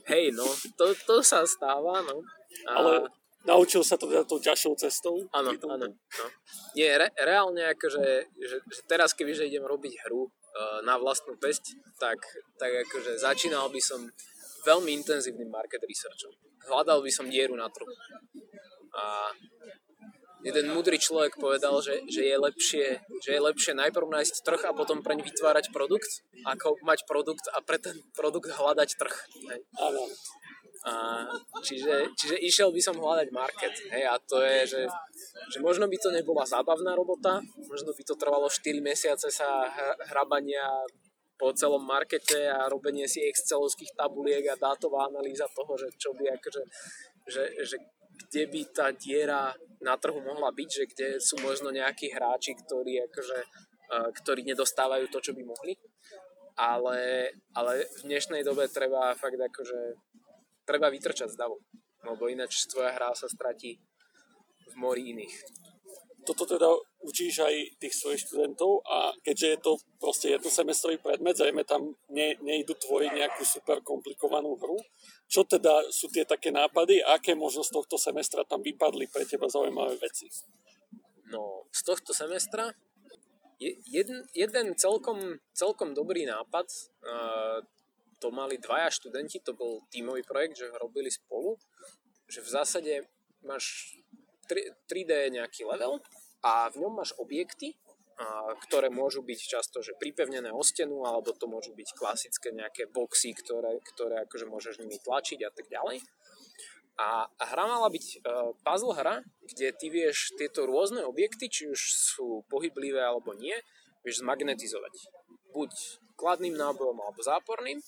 Hej, no, to, to sa stáva, no. A... Ale naučil sa to teda tou ťažšou cestou? Áno, áno. No. Nie, re, reálne akože, že, že teraz kebyže idem robiť hru uh, na vlastnú pesť, tak, tak akože začínal by som veľmi intenzívnym market researchom hľadal by som dieru na trhu. A jeden múdry človek povedal, že, že, je lepšie, že je lepšie najprv nájsť trh a potom preň vytvárať produkt, ako mať produkt a pre ten produkt hľadať trh. Hej. A, čiže, čiže išiel by som hľadať market. Hej, a to je, že, že možno by to nebola zábavná robota, možno by to trvalo 4 mesiace sa hrabania po celom markete a robenie si excelovských tabuliek a dátová analýza toho, že čo by akože, že, že kde by tá diera na trhu mohla byť, že kde sú možno nejakí hráči, ktorí, akože, uh, ktorí nedostávajú to, čo by mohli. Ale, ale v dnešnej dobe treba fakt akože treba vytrčať z davu, lebo ináč tvoja hra sa stratí v mori iných. Toto teda učíš aj tých svojich študentov a keďže je to proste jednosemestrový predmet, zrejme tam ne, nejdu tvoriť nejakú super komplikovanú hru. Čo teda sú tie také nápady a aké možno z tohto semestra tam vypadli pre teba zaujímavé veci? No, z tohto semestra jeden, jeden celkom, celkom dobrý nápad, uh, to mali dvaja študenti, to bol tímový projekt, že ho robili spolu, že v zásade máš 3D nejaký level a v ňom máš objekty, a, ktoré môžu byť často že pripevnené o stenu, alebo to môžu byť klasické nejaké boxy, ktoré, ktoré akože môžeš nimi tlačiť a tak ďalej. A, hra mala byť uh, puzzle hra, kde ty vieš tieto rôzne objekty, či už sú pohyblivé alebo nie, vieš zmagnetizovať. Buď kladným nábojom alebo záporným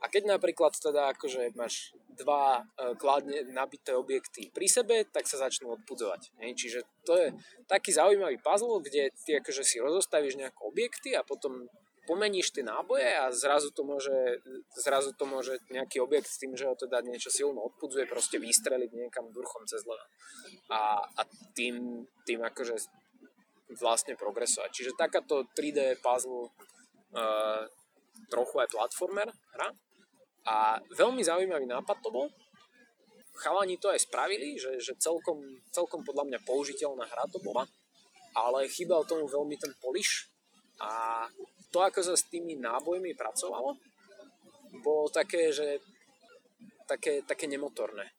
a keď napríklad teda akože máš dva uh, kladne nabité objekty pri sebe, tak sa začnú odpudzovať. Hej? Čiže to je taký zaujímavý puzzle, kde ty akože si rozostavíš nejaké objekty a potom pomeníš tie náboje a zrazu to môže, zrazu to môže nejaký objekt s tým, že ho teda niečo silno odpudzuje, proste vystreliť niekam durchom cez leva. A, a tým, tým akože vlastne progresovať. Čiže takáto 3D puzzle uh, trochu aj platformer hra. A veľmi zaujímavý nápad to bol. Chalani to aj spravili, že, že celkom, celkom podľa mňa použiteľná hra to bola, ale chýbal tomu veľmi ten polish a to, ako sa s tými nábojmi pracovalo, bolo také, že také, také nemotorné.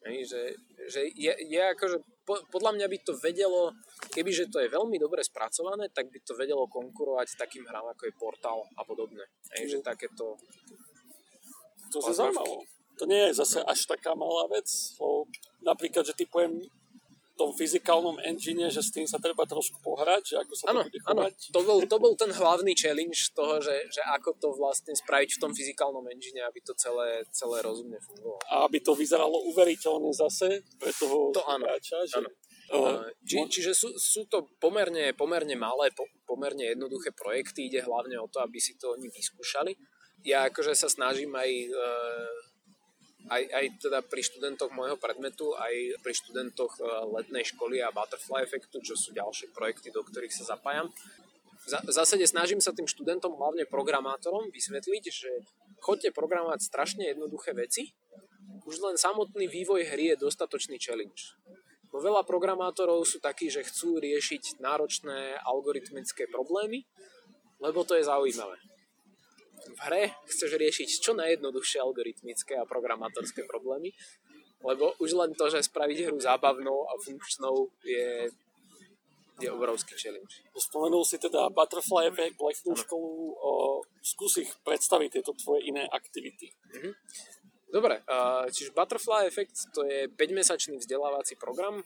Že, že je, je akože, podľa mňa by to vedelo, kebyže to je veľmi dobre spracované, tak by to vedelo konkurovať takým hrám ako je Portal a podobné. Hej, že takéto... To sa zaujímalo. To nie je zase až taká malá vec, lebo napríklad, že typujem tom fyzikálnom engine, že s tým sa treba trošku pohrať, že ako sa ano, to bude chovať. Ano. To, bol, to bol ten hlavný challenge toho, že, že ako to vlastne spraviť v tom fyzikálnom engine, aby to celé, celé rozumne fungovalo. A aby to vyzeralo uveriteľne zase pre toho to hráča. Že... Áno. Uh, či, čiže sú, sú to pomerne, pomerne malé, po, pomerne jednoduché projekty, ide hlavne o to, aby si to oni vyskúšali. Ja akože sa snažím aj uh, aj, aj teda pri študentoch môjho predmetu, aj pri študentoch e, letnej školy a Butterfly efektu, čo sú ďalšie projekty, do ktorých sa zapájam. V zásade snažím sa tým študentom, hlavne programátorom, vysvetliť, že chodte programovať strašne jednoduché veci, už len samotný vývoj hry je dostatočný challenge. Bo veľa programátorov sú takí, že chcú riešiť náročné algoritmické problémy, lebo to je zaujímavé v hre chceš riešiť čo najjednoduchšie algoritmické a programátorské problémy, lebo už len to, že spraviť hru zábavnou a funkčnou je, je obrovský challenge. Spomenul si teda Butterfly Effect, letnú školu, o, skús ich predstaviť tieto tvoje iné aktivity. Mm-hmm. Dobre, čiže Butterfly Effect to je 5-mesačný vzdelávací program,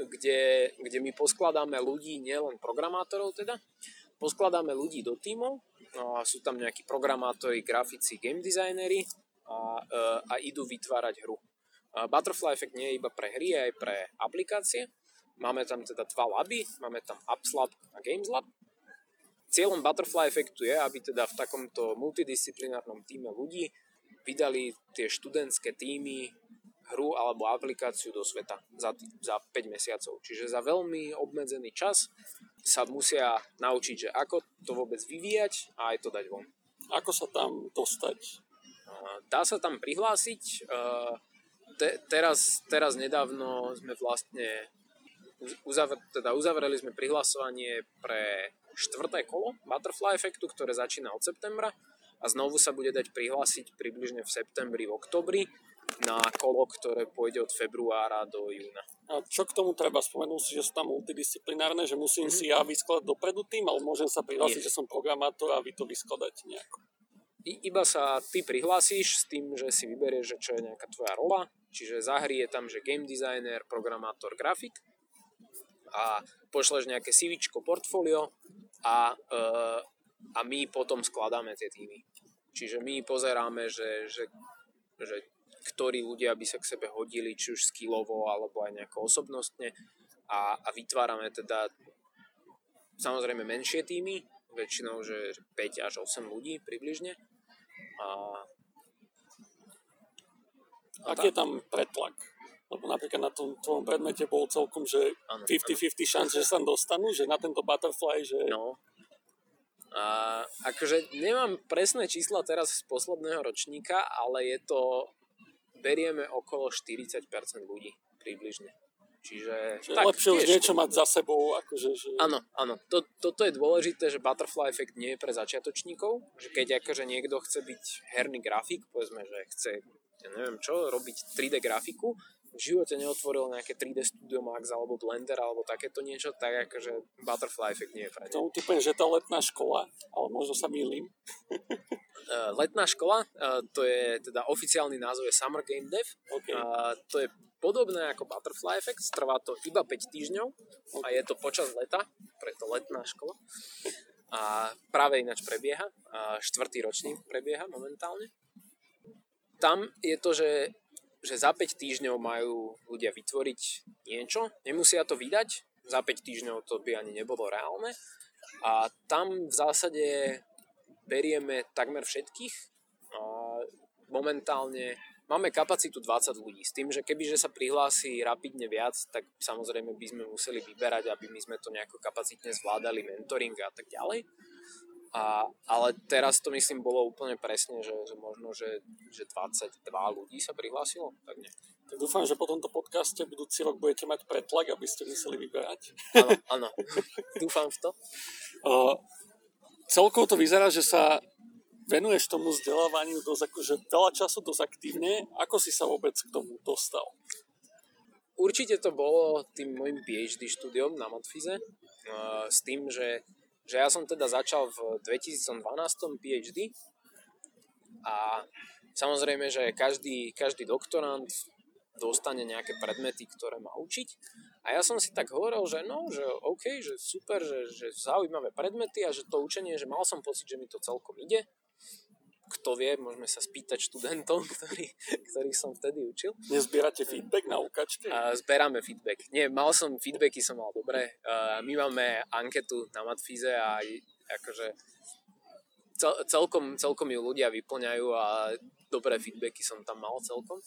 kde, kde my poskladáme ľudí, nielen programátorov teda, poskladáme ľudí do tímov No a sú tam nejakí programátori, grafici, game designery a, e, a idú vytvárať hru. Butterfly Effect nie je iba pre hry, aj pre aplikácie. Máme tam teda dva laby, máme tam Apps Lab a Games Lab. Cieľom Butterfly Effectu je, aby teda v takomto multidisciplinárnom týme ľudí vydali tie študentské týmy hru alebo aplikáciu do sveta za, za 5 mesiacov. Čiže za veľmi obmedzený čas sa musia naučiť, že ako to vôbec vyvíjať a aj to dať von. Ako sa tam dostať? Dá sa tam prihlásiť. Te, teraz, teraz nedávno sme vlastne uzavr, teda uzavreli sme prihlasovanie pre štvrté kolo Butterfly efektu, ktoré začína od septembra a znovu sa bude dať prihlásiť približne v septembri, v oktobri na kolo, ktoré pôjde od februára do júna. A čo k tomu treba? Spomenul si, že sú tam multidisciplinárne, že musím mm-hmm. si ja vyskladať dopredu tým, ale môžem sa prihlásiť, že som programátor a vy to vyskladáte nejako. I, iba sa ty prihlásiš s tým, že si vyberieš, že čo je nejaká tvoja rola, čiže za hry je tam, že game designer, programátor, grafik a pošleš nejaké CV, portfólio a, e, a my potom skladáme tie týmy. Čiže my pozeráme, že, že, že ktorí ľudia by sa k sebe hodili, či už skillovo, alebo aj nejako osobnostne a, a vytvárame teda samozrejme menšie týmy, väčšinou, že 5 až 8 ľudí približne. A, a Aký je tam pretlak? Lebo napríklad na tom tvojom predmete bol celkom, že 50-50 šance, že sa dostanú, že na tento butterfly, že... No, a akože nemám presné čísla teraz z posledného ročníka, ale je to, berieme okolo 40% ľudí približne. Čiže... Čiže tak, lepšie už niečo mať za sebou. Akože, že... Áno, áno. To, toto je dôležité, že butterfly efekt nie je pre začiatočníkov. Že keď akože niekto chce byť herný grafik, povedzme, že chce, ja neviem čo, robiť 3D grafiku, v živote neotvoril nejaké 3D Studio Max alebo Blender alebo takéto niečo, tak akože Butterfly Effect nie je pre To typujem, že je letná škola, ale možno sa mýlim. uh, letná škola, uh, to je teda oficiálny názov je Summer Game Dev. Okay. Uh, to je podobné ako Butterfly Effect, trvá to iba 5 týždňov okay. a je to počas leta, preto letná škola. A práve ináč prebieha, a štvrtý ročník prebieha momentálne. Tam je to, že že za 5 týždňov majú ľudia vytvoriť niečo, nemusia to vydať, za 5 týždňov to by ani nebolo reálne? A tam v zásade berieme takmer všetkých a momentálne máme kapacitu 20 ľudí. S tým, že kebyže sa prihlási rapidne viac, tak samozrejme by sme museli vyberať, aby my sme to nejako kapacitne zvládali, mentoring a tak ďalej. A, ale teraz to myslím bolo úplne presne, že, že možno, že, že 22 ľudí sa prihlásilo, tak nie. Tak dúfam, že po tomto podcaste budúci rok budete mať pretlak, aby ste museli vyberať. Áno, áno. dúfam v to. Uh, celkovo to vyzerá, že sa venuješ tomu vzdelávaniu dosť akože veľa času dosť aktívne. Ako si sa vôbec k tomu dostal? Určite to bolo tým môjim PhD štúdiom na Matfize uh, s tým, že že ja som teda začal v 2012 PhD a samozrejme, že každý, každý doktorant dostane nejaké predmety, ktoré má učiť. A ja som si tak hovoril, že no, že OK, že super, že, že zaujímavé predmety a že to učenie, že mal som pocit, že mi to celkom ide kto vie, môžeme sa spýtať študentov, ktorý, ktorých som vtedy učil. Nezbierate feedback na ukačke? A zberáme feedback. Nie, mal som feedbacky, som mal dobre. My máme anketu na Matfize a akože cel, celkom, celkom ju ľudia vyplňajú a dobré feedbacky som tam mal celkom.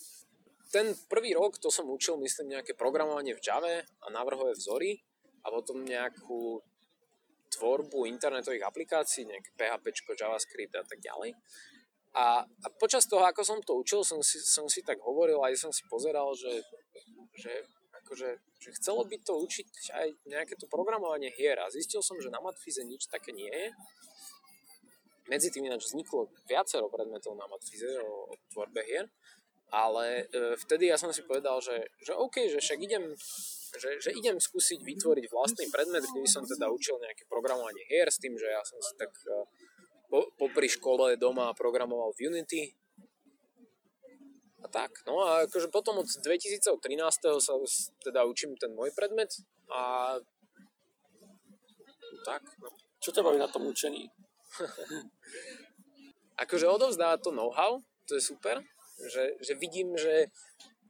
Ten prvý rok to som učil, myslím, nejaké programovanie v Java a návrhové vzory a potom nejakú tvorbu internetových aplikácií, nejaké PHP, JavaScript a tak ďalej. A, a počas toho, ako som to učil, som si, som si tak hovoril, aj som si pozeral, že, že, akože, že chcelo by to učiť aj nejaké to programovanie hier a zistil som, že na Matfize nič také nie je. Medzi tým ináč vzniklo viacero predmetov na Matfize o, o tvorbe hier, ale e, vtedy ja som si povedal, že, že OK, že však idem, že, že idem skúsiť vytvoriť vlastný predmet, kde som teda učil nejaké programovanie hier s tým, že ja som si tak e, po, popri škole doma programoval v Unity. A tak, no a akože potom od 2013. sa teda učím ten môj predmet a tak, no. Čo ťa baví na tom učení? akože odovzdáva to know-how, to je super, že, že vidím, že,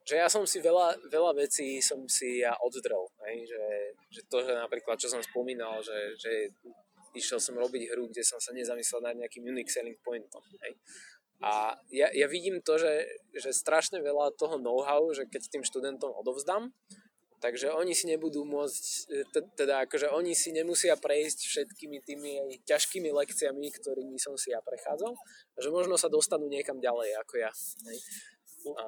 že ja som si veľa, veľa vecí som si ja oddrel, hej? Že, že to, že napríklad, čo som spomínal, že, že išiel som robiť hru, kde som sa nezamyslel nad nejakým unique selling pointom. Hej. A ja, ja vidím to, že, že strašne veľa toho know-how, že keď tým študentom odovzdám, takže oni si nebudú môcť, teda akože oni si nemusia prejsť všetkými tými ťažkými lekciami, ktorými som si ja prechádzal, že možno sa dostanú niekam ďalej ako ja. Hej. A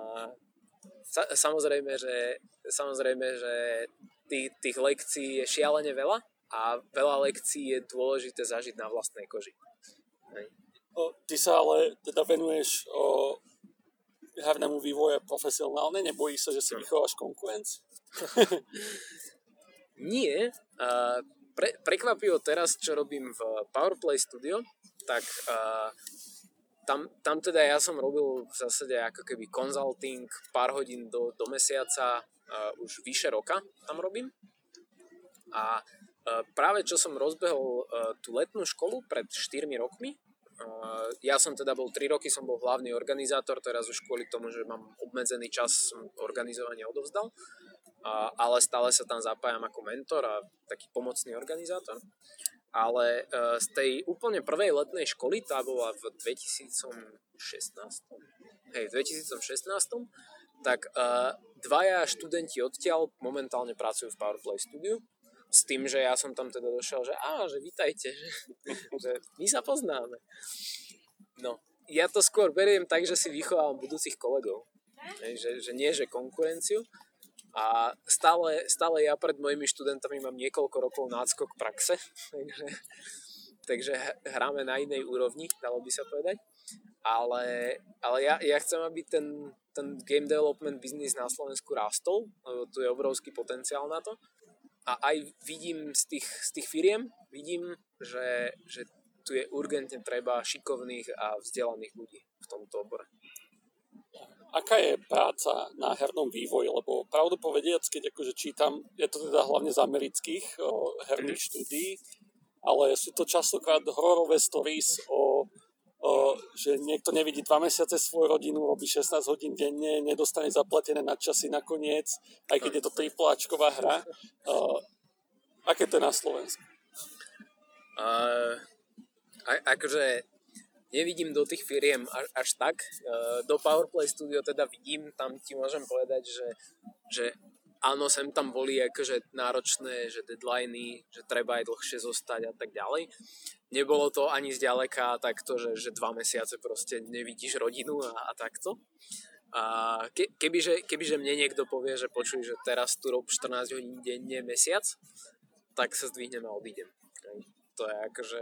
sa, samozrejme, že, samozrejme, že tých, tých lekcií je šialene veľa, a veľa lekcií je dôležité zažiť na vlastnej koži. Hej. O, ty sa ale teda venuješ o, hernému vývoje profesionálne? Nebojí sa, že si vychováš konkurenci? Nie. Uh, pre, prekvapivo teraz, čo robím v Powerplay Studio, tak uh, tam, tam teda ja som robil v zásade ako keby consulting pár hodín do, do mesiaca, uh, už vyše roka tam robím. A práve čo som rozbehol uh, tú letnú školu pred 4 rokmi, uh, ja som teda bol 3 roky, som bol hlavný organizátor, teraz už kvôli tomu, že mám obmedzený čas, som organizovanie odovzdal. Ale stále sa tam zapájam ako mentor a taký pomocný organizátor. Ale z tej úplne prvej letnej školy, tá bola v 2016, hej, v 2016, tak dvaja študenti odtiaľ momentálne pracujú v Powerplay Studio s tým, že ja som tam teda došiel, že á, že vítajte, že, že my sa poznáme. No, ja to skôr beriem tak, že si vychovám budúcich kolegov. Že, že nie, že konkurenciu, a stále, stále ja pred mojimi študentami mám niekoľko rokov náskok praxe, takže, takže hráme na inej úrovni, dalo by sa povedať. Ale, ale ja, ja chcem, aby ten, ten game development business na Slovensku rástol, lebo tu je obrovský potenciál na to. A aj vidím z tých, z tých firiem, vidím, že, že tu je urgentne treba šikovných a vzdelaných ľudí v tomto obore aká je práca na hernom vývoji, lebo pravdu povediac, keď akože čítam, je to teda hlavne z amerických o, herných mm. štúdií, ale sú to častokrát hororové stories o, že niekto nevidí dva mesiace svoju rodinu, robí 16 hodín denne, nedostane zaplatené na časy nakoniec, aj keď je to tripláčková hra. O, aké to je na Slovensku? Uh, akože nevidím do tých firiem až, až tak. Do PowerPlay Studio teda vidím, tam ti môžem povedať, že, že áno, sem tam boli akože náročné, že deadliny, že treba aj dlhšie zostať a tak ďalej. Nebolo to ani zďaleka takto, že, že dva mesiace proste nevidíš rodinu a, a takto. A ke, kebyže, kebyže mne niekto povie, že počuj, že teraz tu rob 14 hodín denne mesiac, tak sa zdvihnem a odídem. To je akože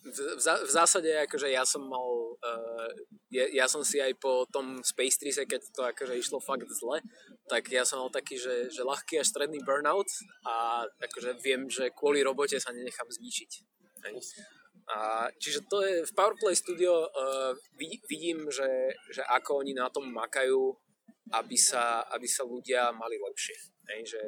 v, zásade akože ja som mal uh, ja, ja som si aj po tom Space Trise, keď to akože išlo fakt zle, tak ja som mal taký, že, že ľahký až stredný burnout a akože viem, že kvôli robote sa nenechám zničiť. A, čiže to je v Powerplay Studio uh, vidím, že, že ako oni na tom makajú, aby sa, aby sa ľudia mali lepšie. Hej, že,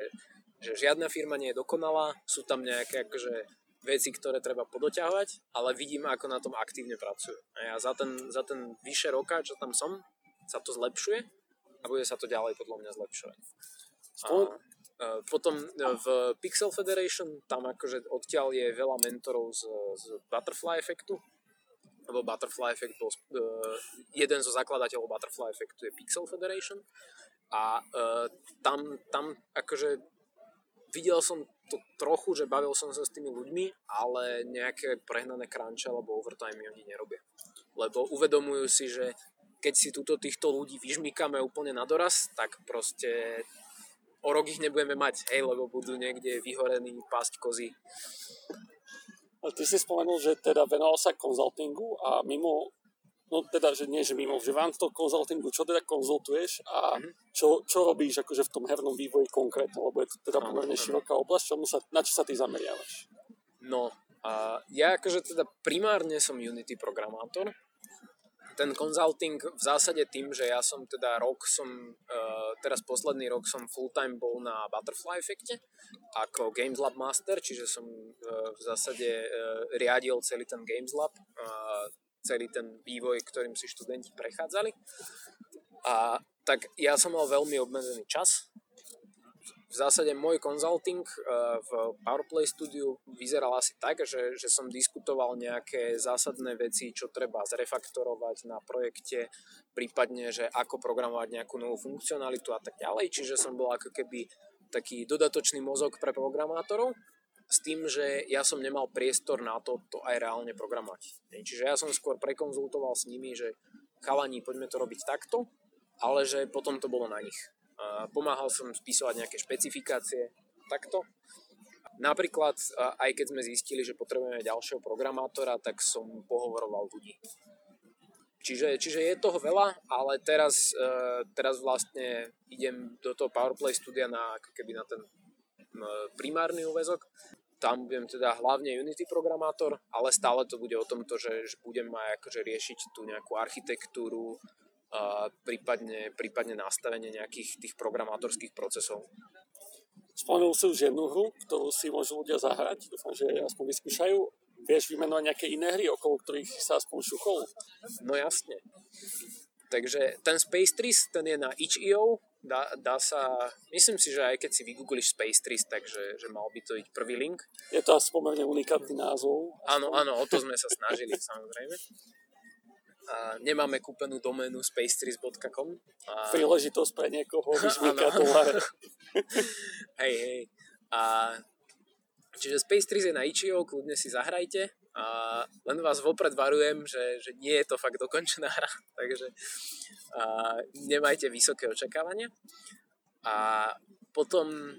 že žiadna firma nie je dokonalá, sú tam nejaké akože veci, ktoré treba podoťahovať, ale vidím, ako na tom aktívne pracujú. A ja za ten, za ten vyše roka, čo tam som, sa to zlepšuje a bude sa to ďalej podľa mňa zlepšovať. A, a potom e, v Pixel Federation, tam akože odtiaľ je veľa mentorov z, z Butterfly efektu, lebo Butterfly Effect bol, uh, jeden zo zakladateľov Butterfly Effectu je Pixel Federation a uh, tam, tam akože videl som to trochu, že bavil som sa s tými ľuďmi, ale nejaké prehnané crunche alebo overtime oni nerobia. Lebo uvedomujú si, že keď si túto týchto ľudí vyžmýkame úplne na doraz, tak proste o rok ich nebudeme mať, hej, lebo budú niekde vyhorení pásť kozy. Ale ty si spomenul, že teda venoval sa konzultingu a mimo no teda, že nie, že mimo, že v toho konzultingu, čo teda konzultuješ a mm-hmm. čo, čo robíš akože v tom hernom vývoji konkrétne, lebo je to teda pomerne široká oblasť, čomu sa, na čo sa ty zameriavaš? No, a ja akože teda primárne som Unity programátor, ten consulting v zásade tým, že ja som teda rok som, uh, teraz posledný rok som full time bol na Butterfly efekte ako Games Lab Master, čiže som uh, v zásade uh, riadil celý ten Games Lab, celý ten vývoj, ktorým si študenti prechádzali. A tak ja som mal veľmi obmedzený čas. V zásade môj consulting eh, v PowerPlay studiu vyzeral asi tak, že, že som diskutoval nejaké zásadné veci, čo treba zrefaktorovať na projekte, prípadne, že ako programovať nejakú novú funkcionalitu a tak ďalej. Čiže som bol ako keby taký dodatočný mozog pre programátorov s tým, že ja som nemal priestor na to, to aj reálne programovať. Čiže ja som skôr prekonzultoval s nimi, že chalani, poďme to robiť takto, ale že potom to bolo na nich. Pomáhal som spisovať nejaké špecifikácie takto. Napríklad, aj keď sme zistili, že potrebujeme ďalšieho programátora, tak som pohovoroval ľudí. čiže, čiže je toho veľa, ale teraz, uh, teraz vlastne idem do toho PowerPlay studia na, keby na ten primárny úvezok. Tam budem teda hlavne Unity programátor, ale stále to bude o tomto, že, že budem aj akože riešiť tú nejakú architektúru, uh, prípadne, prípadne nastavenie nejakých tých programátorských procesov. Spomenul si už jednu hru, ktorú si môžu ľudia zahrať. Dúfam, že aspoň vyskúšajú. Vieš vymenovať nejaké iné hry, okolo ktorých sa aspoň šuchol? No jasne. Takže ten Space Trees, ten je na itch.io, dá, dá sa, myslím si, že aj keď si vygoogliš Space Trees, takže že mal by to byť prvý link. Je to asi pomerne unikátny názov. Áno, áno, o to sme sa snažili, samozrejme. A nemáme kúpenú doménu spacetrees.com. A... Príležitosť pre niekoho vyžmýkať hej, hej. A Čiže Space Trees je na Ichio, kľudne si zahrajte. A len vás vopred varujem, že, že nie je to fakt dokončená hra, takže a nemajte vysoké očakávania. A potom,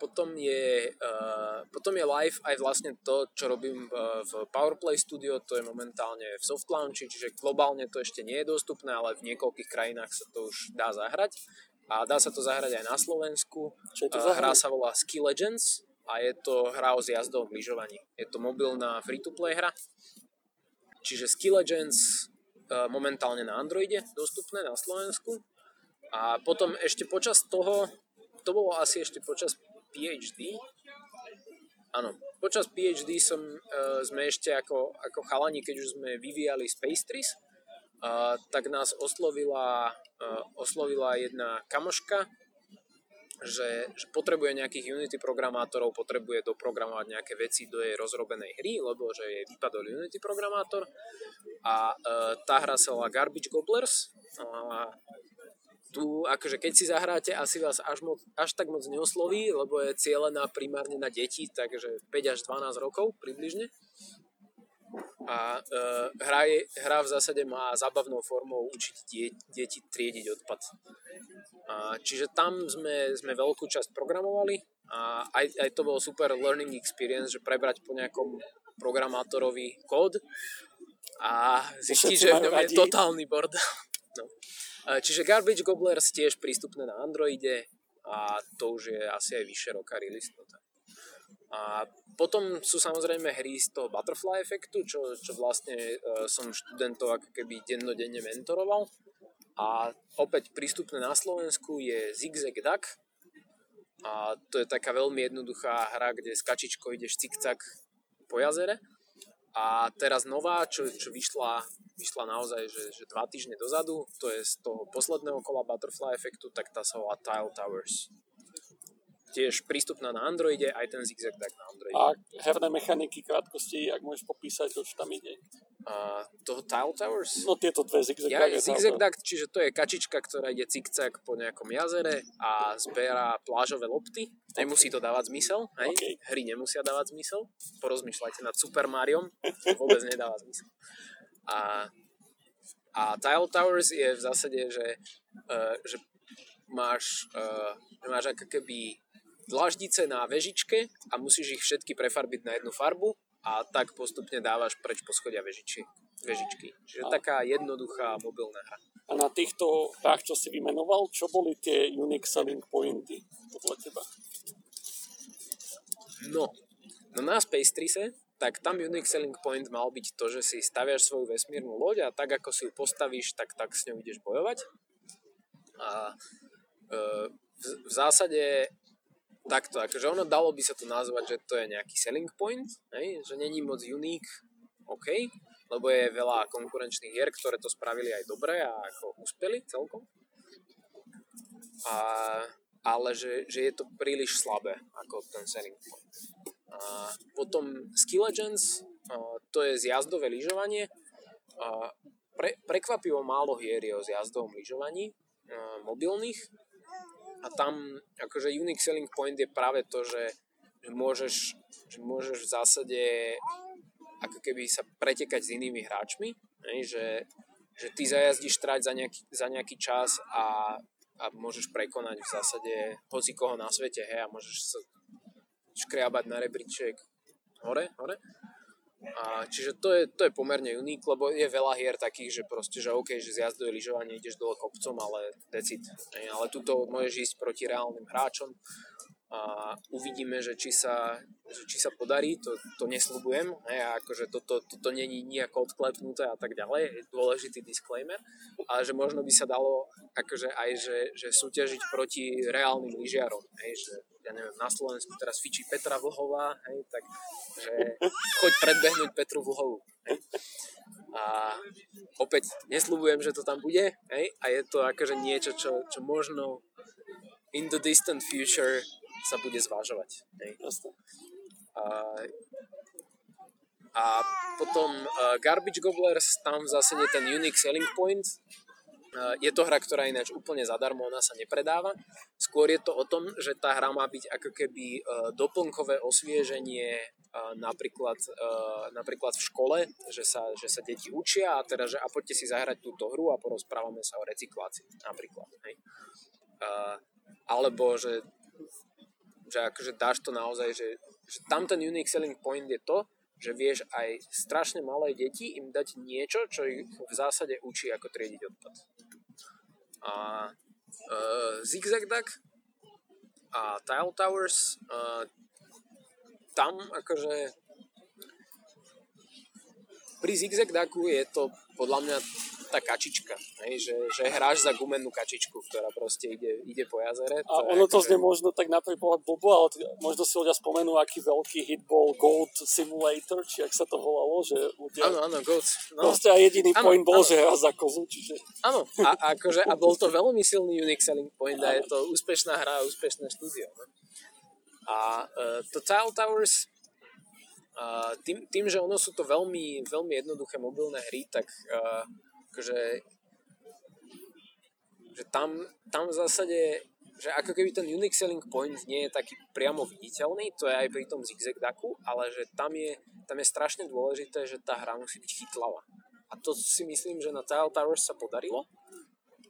potom, je, uh, potom je live aj vlastne to, čo robím v, PowerPlay Studio, to je momentálne v soft launchi, čiže globálne to ešte nie je dostupné, ale v niekoľkých krajinách sa to už dá zahrať. A dá sa to zahrať aj na Slovensku. Čo je to hra sa volá Ski Legends a je to hra o zjazdovom lyžovaní. Je to mobilná free-to-play hra, čiže Ski Legends e, momentálne na Androide dostupné na Slovensku. A potom ešte počas toho, to bolo asi ešte počas PhD, áno, počas PhD som, uh, sme ešte ako, ako chalani, keď už sme vyvíjali Space Trees, uh, tak nás oslovila, oslovila jedna kamoška, že, že potrebuje nejakých Unity programátorov, potrebuje doprogramovať nejaké veci do jej rozrobenej hry, lebo že je vypadol Unity programátor a e, tá hra sa volá Garbage Gobblers a tu akože keď si zahráte, asi vás až, moc, až tak moc neosloví, lebo je cieľená primárne na deti, takže 5 až 12 rokov približne. A e, hra, je, hra v zásade má zábavnou formou učiť die, deti triediť odpad. A, čiže tam sme, sme veľkú časť programovali a aj, aj to bol super learning experience, že prebrať po nejakom programátorovi kód a zistiť, že v ňom je totálny bordel. No. Čiže Garbage Gobblers tiež prístupné na Androide a to už je asi aj vyššie roka release. A potom sú samozrejme hry z toho butterfly efektu, čo, čo vlastne uh, som študentov ako keby dennodenne mentoroval. A opäť prístupné na Slovensku je Zigzag Duck. A to je taká veľmi jednoduchá hra, kde s kačičkou ideš cikcak po jazere. A teraz nová, čo, čo vyšla, vyšla naozaj že, že dva týždne dozadu, to je z toho posledného kola Butterfly efektu, tak tá sa volá Tile Towers tiež prístupná na Androide, aj ten zigzag tak na Androide. A herné mechaniky krátkosti, ak môžeš popísať, čo tam ide? A toho Tile Towers? No tieto dve zigzag ja, Zigzag duck, čiže to je kačička, ktorá ide cikcak po nejakom jazere a zberá plážové lopty. Nemusí to dávať zmysel, hej? Okay. Hry nemusia dávať zmysel. Porozmýšľajte nad Super Mariom, to vôbec nedáva zmysel. A, a Tile Towers je v zásade, že, uh, že máš, uh, máš ako keby dlaždice na vežičke a musíš ich všetky prefarbiť na jednu farbu a tak postupne dávaš preč po schodia vežiči, vežičky. Čiže a... taká jednoduchá mobilná hra. A na týchto hrách, čo si vymenoval, čo boli tie unique selling pointy podľa teba? No, no na Space Trise, tak tam unique selling point mal byť to, že si staviaš svoju vesmírnu loď a tak ako si ju postavíš, tak tak s ňou ideš bojovať. A e, v, v zásade takto, akože ono dalo by sa to nazvať, že to je nejaký selling point, hej? že není moc unique, OK, lebo je veľa konkurenčných hier, ktoré to spravili aj dobre a ako uspeli celkom. A, ale že, že je to príliš slabé ako ten selling point. A potom Ski Legends, a to je zjazdové lyžovanie. A pre, prekvapivo málo hier je o zjazdovom lyžovaní mobilných, a tam akože unique selling point je práve to, že, že, môžeš, že môžeš v zásade ako keby sa pretekať s inými hráčmi, ne? že, že ty zajazdíš trať za nejaký, za nejaký čas a, a môžeš prekonať v zásade hoci koho na svete, hej, a môžeš sa škriabať na rebríček hore, hore. A čiže to je, to je pomerne unik, lebo je veľa hier takých, že proste, že OK, že z jazdové lyžovanie ideš dole kopcom, ale decit. Ale tuto môžeš ísť proti reálnym hráčom a uvidíme, že či sa, že či sa podarí, to, to nesľubujem, a akože toto, toto není nejako odklepnuté a tak ďalej, je dôležitý disclaimer, ale že možno by sa dalo akože aj, že, že súťažiť proti reálnym lyžiarom, hej, že ja neviem, na Slovensku teraz fičí Petra Vlhová, hej, tak že choď predbehnúť Petru Vlhovú. Hej. A opäť nesľubujem, že to tam bude, hej, a je to akože niečo, čo, čo možno in the distant future sa bude zvážovať. Hej. A, a potom uh, Garbage Gobblers, tam zase je ten unique selling point. Uh, je to hra, ktorá ináč úplne zadarmo, ona sa nepredáva. Skôr je to o tom, že tá hra má byť ako keby uh, doplnkové osvieženie uh, napríklad, napríklad v škole, že sa, že sa deti učia a teda, že a poďte si zahrať túto hru a porozprávame sa o recyklácii napríklad. Hej. Alebo že že akože dáš to naozaj, že, že tam ten unique selling point je to, že vieš aj strašne malé deti im dať niečo, čo ich v zásade učí ako triediť odpad. A uh, Zigzag Duck a Tile Towers uh, tam akože pri Zigzag Ducku je to podľa mňa tá kačička, hej, že, že hráš za gumenú kačičku, ktorá proste ide, ide po jazere. A ono to znie možno tak na prvý pohľad blbo, ale možno si ľudia spomenú, aký veľký hit bol Gold Simulator, či ak sa to volalo, že ľudia... Áno, áno, Gold. No. Proste aj jediný ano, point bol, ano. že hra za kozu, čiže... Áno, a, akože, a bol to veľmi silný unique selling point a je to úspešná hra a úspešné štúdio. No? A uh, to Tile Towers uh, tým, tým, že ono sú to veľmi, veľmi jednoduché mobilné hry, tak uh, akože že tam, tam v zásade, že ako keby ten unique selling point nie je taký priamo viditeľný, to je aj pri tom zigzag daku, ale že tam je, tam je strašne dôležité, že tá hra musí byť chytlavá. A to si myslím, že na Tile Towers sa podarilo,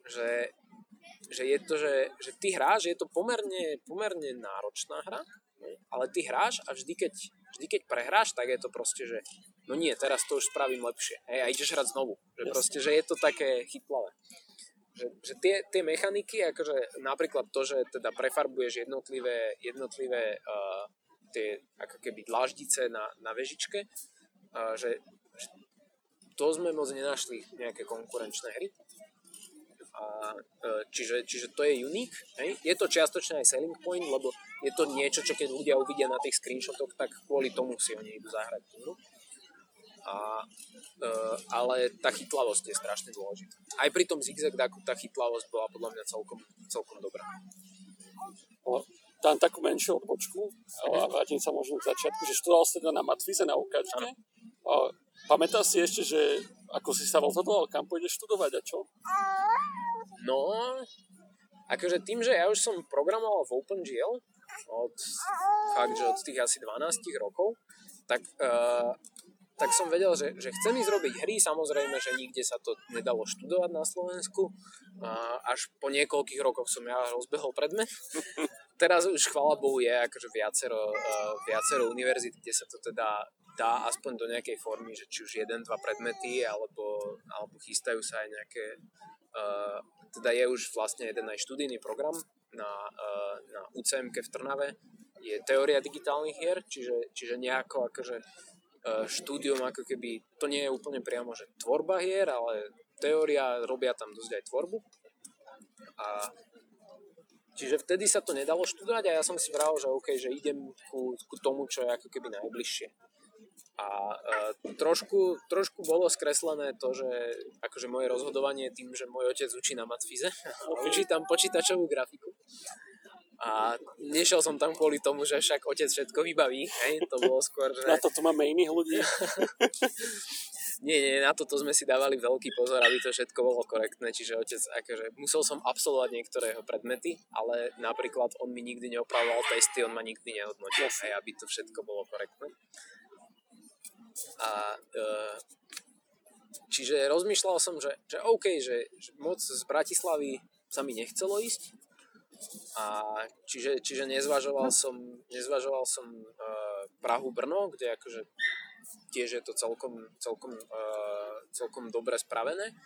že, že je to, že, že ty hráš, je to pomerne, pomerne náročná hra, ale ty hráš a vždy keď, vždy keď prehráš, tak je to proste, že no nie, teraz to už spravím lepšie. Hej, a ideš hrať znovu. Že proste, že je to také chytlavé. Že, že tie, tie mechaniky, akože napríklad to, že teda prefarbuješ jednotlivé, jednotlivé uh, tie ako keby dláždice na, na vežičke, uh, že, že to sme moc nenašli nejaké konkurenčné hry. A, uh, čiže, čiže to je unique. Hej? Je to čiastočne aj selling point, lebo je to niečo, čo keď ľudia uvidia na tých screenshotoch, tak kvôli tomu si oni idú zahrať tú a, e, ale tá chytlavosť je strašne dôležitá. Aj pri tom zigzag daku tá chytlavosť bola podľa mňa celkom, celkom dobrá. Dám takú menšiu odbočku a vrátim sa možno k začiatku, že študoval si teda na Matvize na ukáčke. Pamätáš si ešte, že ako si sa rozhodoval, kam pôjdeš študovať a čo? No, akože tým, že ja už som programoval v OpenGL od, fakt, že od tých asi 12 rokov, tak uh, tak som vedel, že, že chcem ísť robiť hry, samozrejme, že nikde sa to nedalo študovať na Slovensku. A až po niekoľkých rokoch som ja rozbehol predmet. Teraz už, chvala Bohu, je akože viacero, uh, viacero univerzit, kde sa to teda dá aspoň do nejakej formy, že či už jeden, dva predmety, alebo, alebo chystajú sa aj nejaké... Uh, teda je už vlastne jeden aj študijný program na, uh, na UCM v Trnave, je teória digitálnych hier, čiže, čiže nejako akože E, štúdium ako keby, to nie je úplne priamo, že tvorba hier, ale teória, robia tam dosť aj tvorbu. A Čiže vtedy sa to nedalo študovať a ja som si vral, že OK, že idem ku, ku tomu, čo je ako keby najbližšie. A e, trošku, trošku bolo skreslené to, že akože moje rozhodovanie tým, že môj otec učí na matfize, učí tam počítačovú grafiku. A nešiel som tam kvôli tomu, že však otec všetko vybaví, hej, to bolo skôr, že... Na to tu máme iných ľudí. nie, nie, na toto sme si dávali veľký pozor, aby to všetko bolo korektné, čiže otec, akože musel som absolvovať niektoré jeho predmety, ale napríklad on mi nikdy neopravoval testy, on ma nikdy nehodnotil, hej, aby to všetko bolo korektné. A e, čiže rozmýšľal som, že, že OK, že, že moc z Bratislavy sa mi nechcelo ísť, a čiže, čiže nezvažoval som, nezvažoval som uh, Prahu Brno, kde akože tiež je to celkom, celkom, uh, celkom dobre spravené.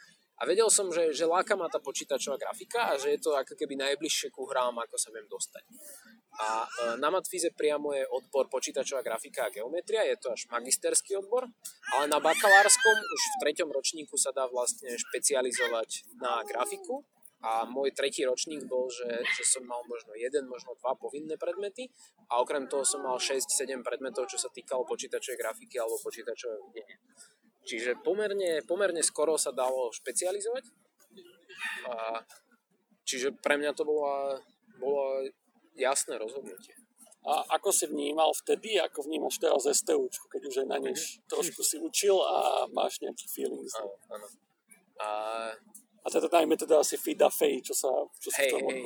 A vedel som, že, že láka ma tá počítačová grafika a že je to ako keby najbližšie ku hrám, ako sa viem dostať. A uh, na Matfize priamo je odbor počítačová grafika a geometria, je to až magisterský odbor, ale na bakalárskom už v treťom ročníku sa dá vlastne špecializovať na grafiku a môj tretí ročník bol, že, že som mal možno jeden, možno dva povinné predmety a okrem toho som mal 6-7 predmetov, čo sa týkalo počítačovej grafiky alebo počítačového videnia. Čiže pomerne, pomerne skoro sa dalo špecializovať. A, čiže pre mňa to bolo, bolo jasné rozhodnutie. A ako si vnímal vtedy, ako vnímaš teraz STU, keď už aj na nej trošku si učil a máš nejaký feeling? Áno, áno. A a teda najmä teda asi FIDA Fej, čo sa, čo sa hej, hej.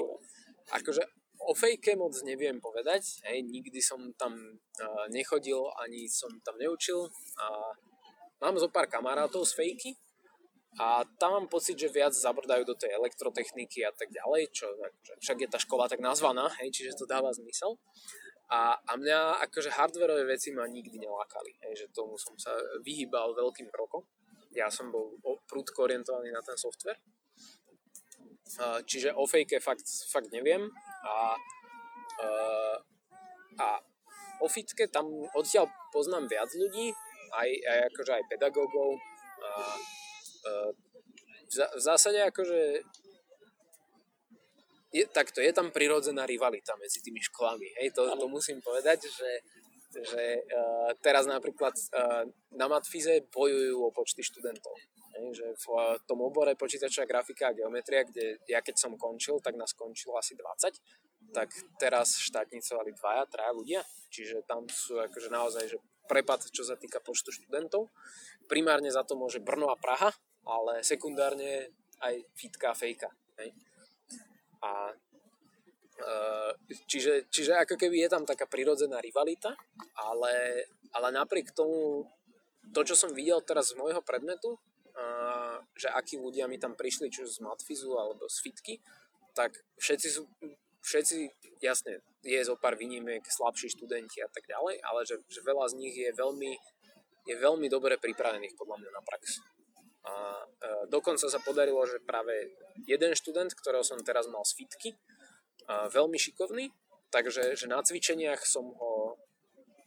Akože o fejke moc neviem povedať, hej, nikdy som tam uh, nechodil, ani som tam neučil a mám zo pár kamarátov z fejky a tam mám pocit, že viac zabrdajú do tej elektrotechniky a tak ďalej, čo akože, však je tá škola tak nazvaná, hej, čiže to dáva zmysel. A, a mňa akože hardwareové veci ma nikdy nelákali, hej, že tomu som sa vyhýbal veľkým krokom ja som bol prúdko orientovaný na ten software. Čiže o fake fakt, fakt neviem. A, a o fitke tam odtiaľ poznám viac ľudí, aj, aj akože aj pedagógov. A, a v zásade akože je, takto, je tam prirodzená rivalita medzi tými školami. Hej, to, to musím povedať, že že uh, teraz napríklad uh, na Matfize bojujú o počty študentov. Hej, že v uh, tom obore počítačová grafika a geometria, kde ja keď som končil, tak nás skončilo asi 20, tak teraz štátnicovali dvaja, traja ľudia, čiže tam sú akože naozaj že prepad, čo sa týka počtu študentov. Primárne za to môže Brno a Praha, ale sekundárne aj fitka a fejka. Hej. A čiže, čiže ako keby je tam taká prirodzená rivalita, ale, ale napriek tomu, to čo som videl teraz z môjho predmetu, uh, že akí ľudia mi tam prišli, či z Matfizu alebo z Fitky, tak všetci sú, všetci, jasne, je zo pár výnimiek, slabší študenti a tak ďalej, ale že, že veľa z nich je veľmi, je veľmi dobre pripravených podľa mňa na prax. A uh, dokonca sa podarilo, že práve jeden študent, ktorého som teraz mal z Fitky, veľmi šikovný, takže že na cvičeniach som ho,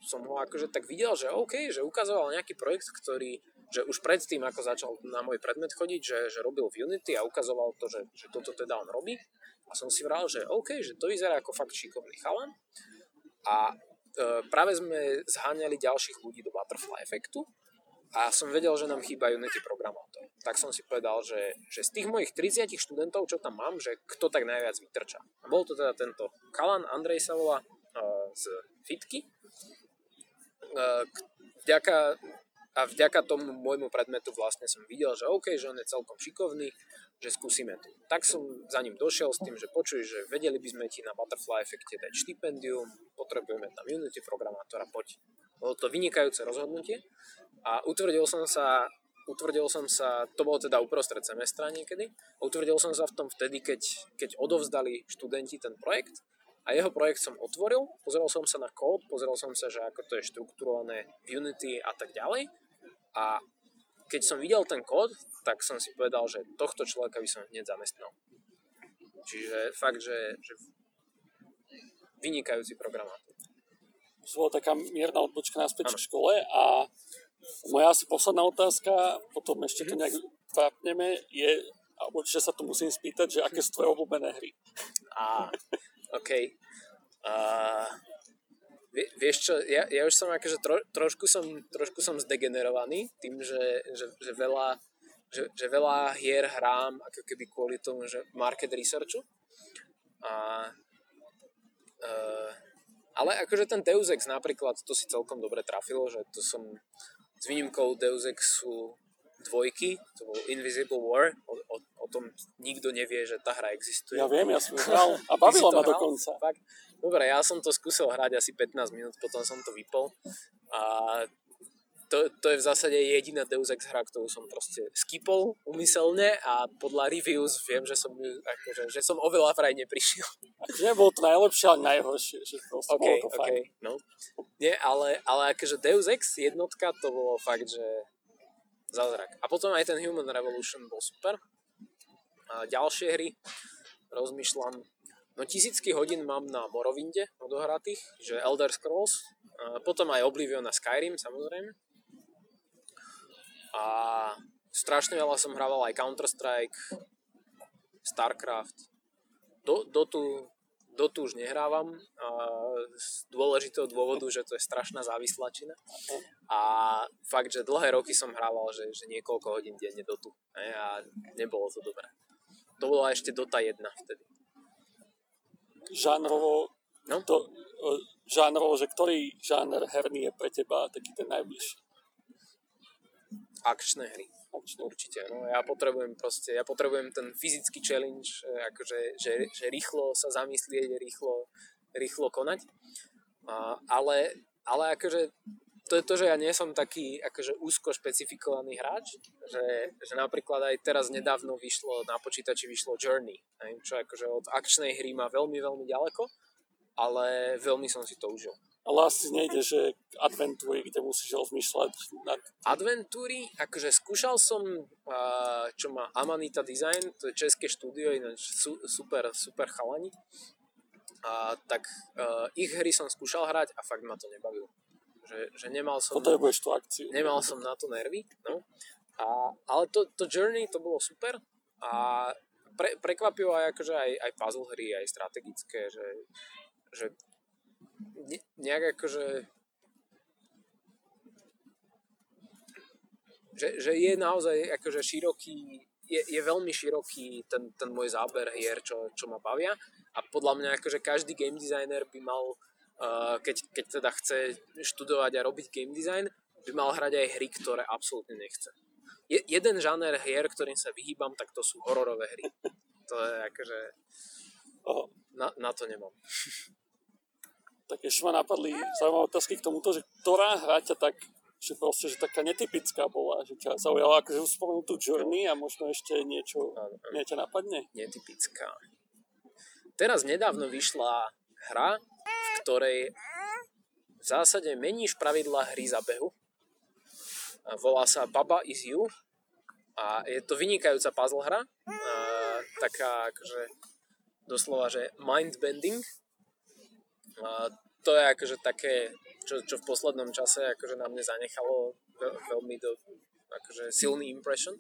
som ho akože tak videl, že OK, že ukazoval nejaký projekt, ktorý, že už predtým, ako začal na môj predmet chodiť, že, že robil v Unity a ukazoval to, že, že toto teda on robí. A som si vral, že OK, že to vyzerá ako fakt šikovný chalan. A e, práve sme zháňali ďalších ľudí do Butterfly efektu a som vedel, že nám chýba Unity programátor. Tak som si povedal, že, že z tých mojich 30 študentov, čo tam mám, že kto tak najviac vytrča. A bol to teda tento Kalan Andrej Salova uh, z Fitky. Uh, vďaka, a vďaka tomu môjmu predmetu vlastne som videl, že OK, že on je celkom šikovný, že skúsime to. Tak som za ním došiel s tým, že počuj, že vedeli by sme ti na Butterfly efekte dať štipendium, potrebujeme tam Unity programátora, poď. Bolo to vynikajúce rozhodnutie a utvrdil som sa, utvrdil som sa, to bolo teda uprostred semestra niekedy, utvrdil som sa v tom vtedy, keď, keď odovzdali študenti ten projekt a jeho projekt som otvoril, pozrel som sa na kód, pozrel som sa, že ako to je štrukturované v Unity a tak ďalej a keď som videl ten kód, tak som si povedal, že tohto človeka by som hneď zamestnal. Čiže fakt, že, že vynikajúci programátor. To bola taká mierna odbočka naspäť v škole a moja asi posledná otázka, potom ešte to nejak vápneme, je, a určite sa tu musím spýtať, že aké sú tvoje obľúbené hry? Á, OK. Uh, vieš čo, ja, ja už som akože tro, trošku som, trošku som zdegenerovaný tým, že, že, že veľa že, že veľa hier hrám ako keby kvôli tomu, že market researchu. A, uh, ale akože ten Deus Ex napríklad, to si celkom dobre trafilo, že to som s výnimkou Deus Exu dvojky, to bol Invisible War, o, o, o tom nikto nevie, že tá hra existuje. Ja viem, ja som hral a bavilo ma dokonca. Fakt? Dobre, ja som to skúsil hrať asi 15 minút, potom som to vypol a to, to je v zásade jediná Deus Ex hra, ktorú som proste skipol umyselne a podľa reviews viem, že som, akože, že som oveľa vraj neprišiel. Nebolo to najlepšie, ale najhoršie. Že proste okay, bolo to okay, fajn. no. Nie, ale, ale akože Deus Ex jednotka to bolo fakt, že zázrak. A potom aj ten Human Revolution bol super. A ďalšie hry rozmýšľam, no tisícky hodín mám na Morovinde odohratých, že Elder Scrolls, a potom aj Oblivion a Skyrim samozrejme. A strašne veľa som hrával aj Counter-Strike, StarCraft. Do, Dotu, Dotu už nehrávam a z dôležitého dôvodu, že to je strašná závislačina. A fakt, že dlhé roky som hrával, že, že niekoľko hodín denne Dotu. A nebolo to dobré. To bola ešte Dota 1 vtedy. Žánrovo, no? to, žánrovo, že ktorý žáner herný je pre teba taký ten najbližší? Akčné hry. Určite. No, ja potrebujem proste, ja potrebujem ten fyzický challenge, e, akože, že, že rýchlo sa zamyslieť, rýchlo, rýchlo konať. A, ale, ale akože to je to, že ja nie som taký akože úzko špecifikovaný hráč, že, že napríklad aj teraz nedávno vyšlo, na počítači vyšlo Journey, čo akože od akčnej hry má veľmi, veľmi ďaleko, ale veľmi som si to užil. Ale asi nejde, že adventúry, kde musíš rozmýšľať nad... Adventúry, akože skúšal som, čo má Amanita Design, to je české štúdio, ináč super, super chalani. A, tak uh, ich hry som skúšal hrať a fakt ma to nebavilo. Že, že nemal som... Potrebuješ tú akciu. Nemal som na to nervy, no. A, ale to, to Journey, to bolo super a pre, prekvapilo aj, akože aj, aj puzzle hry, aj strategické, že, že ne, nejak akože že, že je naozaj akože široký je, je veľmi široký ten, ten môj záber hier, čo, čo ma bavia a podľa mňa akože každý game designer by mal uh, keď, keď teda chce študovať a robiť game design by mal hrať aj hry, ktoré absolútne nechce. Je, jeden žáner hier, ktorým sa vyhýbam, tak to sú hororové hry. To je akože... Na, na to nemám. Tak ešte ma napadli zaujímavé otázky k tomuto, že ktorá hra ťa tak že proste, že taká netypická bola, že ťa zaujala akože spomenul tú Journey a možno ešte niečo, niečo napadne? Netypická. Teraz nedávno vyšla hra, v ktorej v zásade meníš pravidla hry za behu. Volá sa Baba is You a je to vynikajúca puzzle hra. A taká akože doslova, že mind bending. A to je akože také čo, čo v poslednom čase akože na mne zanechalo veľ, veľmi do, akože silný impression.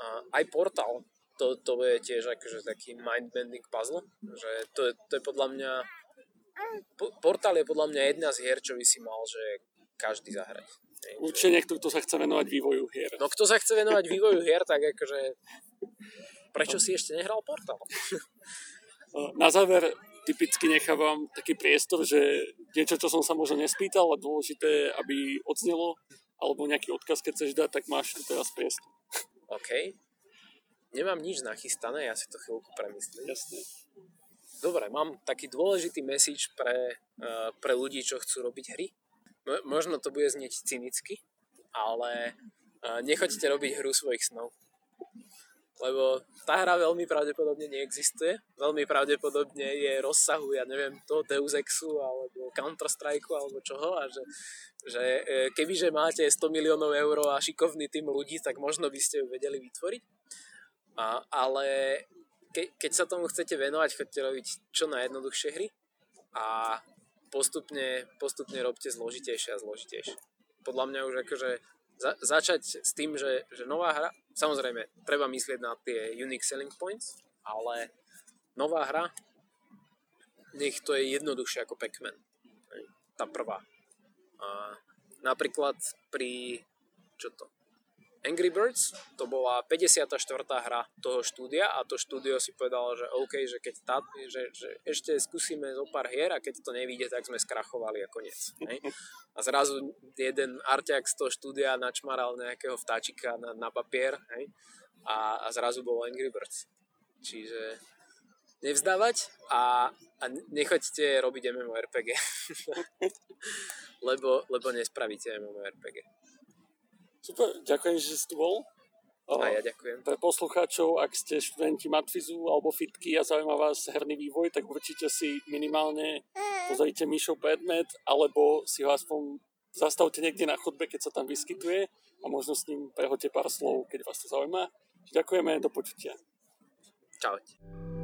A aj Portal, to, to je tiež akože taký mind-bending puzzle, že to je, to je podľa mňa Portal je podľa mňa jedna z hier, čo by si mal, že každý zahrať. Určite niekto, kto sa chce venovať vývoju hier. No kto sa chce venovať vývoju hier, tak akože prečo si ešte nehral Portal? Na záver typicky nechávam taký priestor, že niečo, čo som sa možno nespýtal, ale dôležité, aby odznelo, alebo nejaký odkaz, keď chceš dať, tak máš tu teraz priestor. OK. Nemám nič nachystané, ja si to chvíľku premyslím. Jasne. Dobre, mám taký dôležitý message pre, uh, pre ľudí, čo chcú robiť hry. Možno to bude znieť cynicky, ale uh, nechoďte robiť hru svojich snov lebo tá hra veľmi pravdepodobne neexistuje. Veľmi pravdepodobne je rozsahu, ja neviem, to Deus Exu alebo Counter-Strike alebo čoho a že, že e, kebyže máte 100 miliónov eur a šikovný tým ľudí, tak možno by ste ju vedeli vytvoriť. A, ale ke, keď sa tomu chcete venovať, chodte robiť čo najjednoduchšie hry a postupne, postupne robte zložitejšie a zložitejšie. Podľa mňa už akože za, začať s tým, že, že nová hra, samozrejme, treba myslieť na tie unique selling points, ale nová hra, nech to je jednoduchšie ako Pac-Man. Tá prvá. A napríklad pri, čo to, Angry Birds, to bola 54. hra toho štúdia a to štúdio si povedalo, že OK, že keď tá, že, že ešte skúsime zo pár hier a keď to nevíde, tak sme skrachovali a koniec. Hej? A zrazu jeden arťák z toho štúdia načmaral nejakého vtáčika na, na papier hej? A, a zrazu bol Angry Birds. Čiže nevzdávať a, a nechoďte robiť MMORPG. lebo, lebo nespravíte MMORPG. Super, ďakujem, že si tu bol. A ja ďakujem. Pre poslucháčov, ak ste študenti Matfizu alebo Fitky a zaujíma vás herný vývoj, tak určite si minimálne pozrite Mišov predmet, alebo si ho aspoň zastavte niekde na chodbe, keď sa tam vyskytuje a možno s ním prehoďte pár slov, keď vás to zaujíma. Ďakujeme, do počutia. Čaute.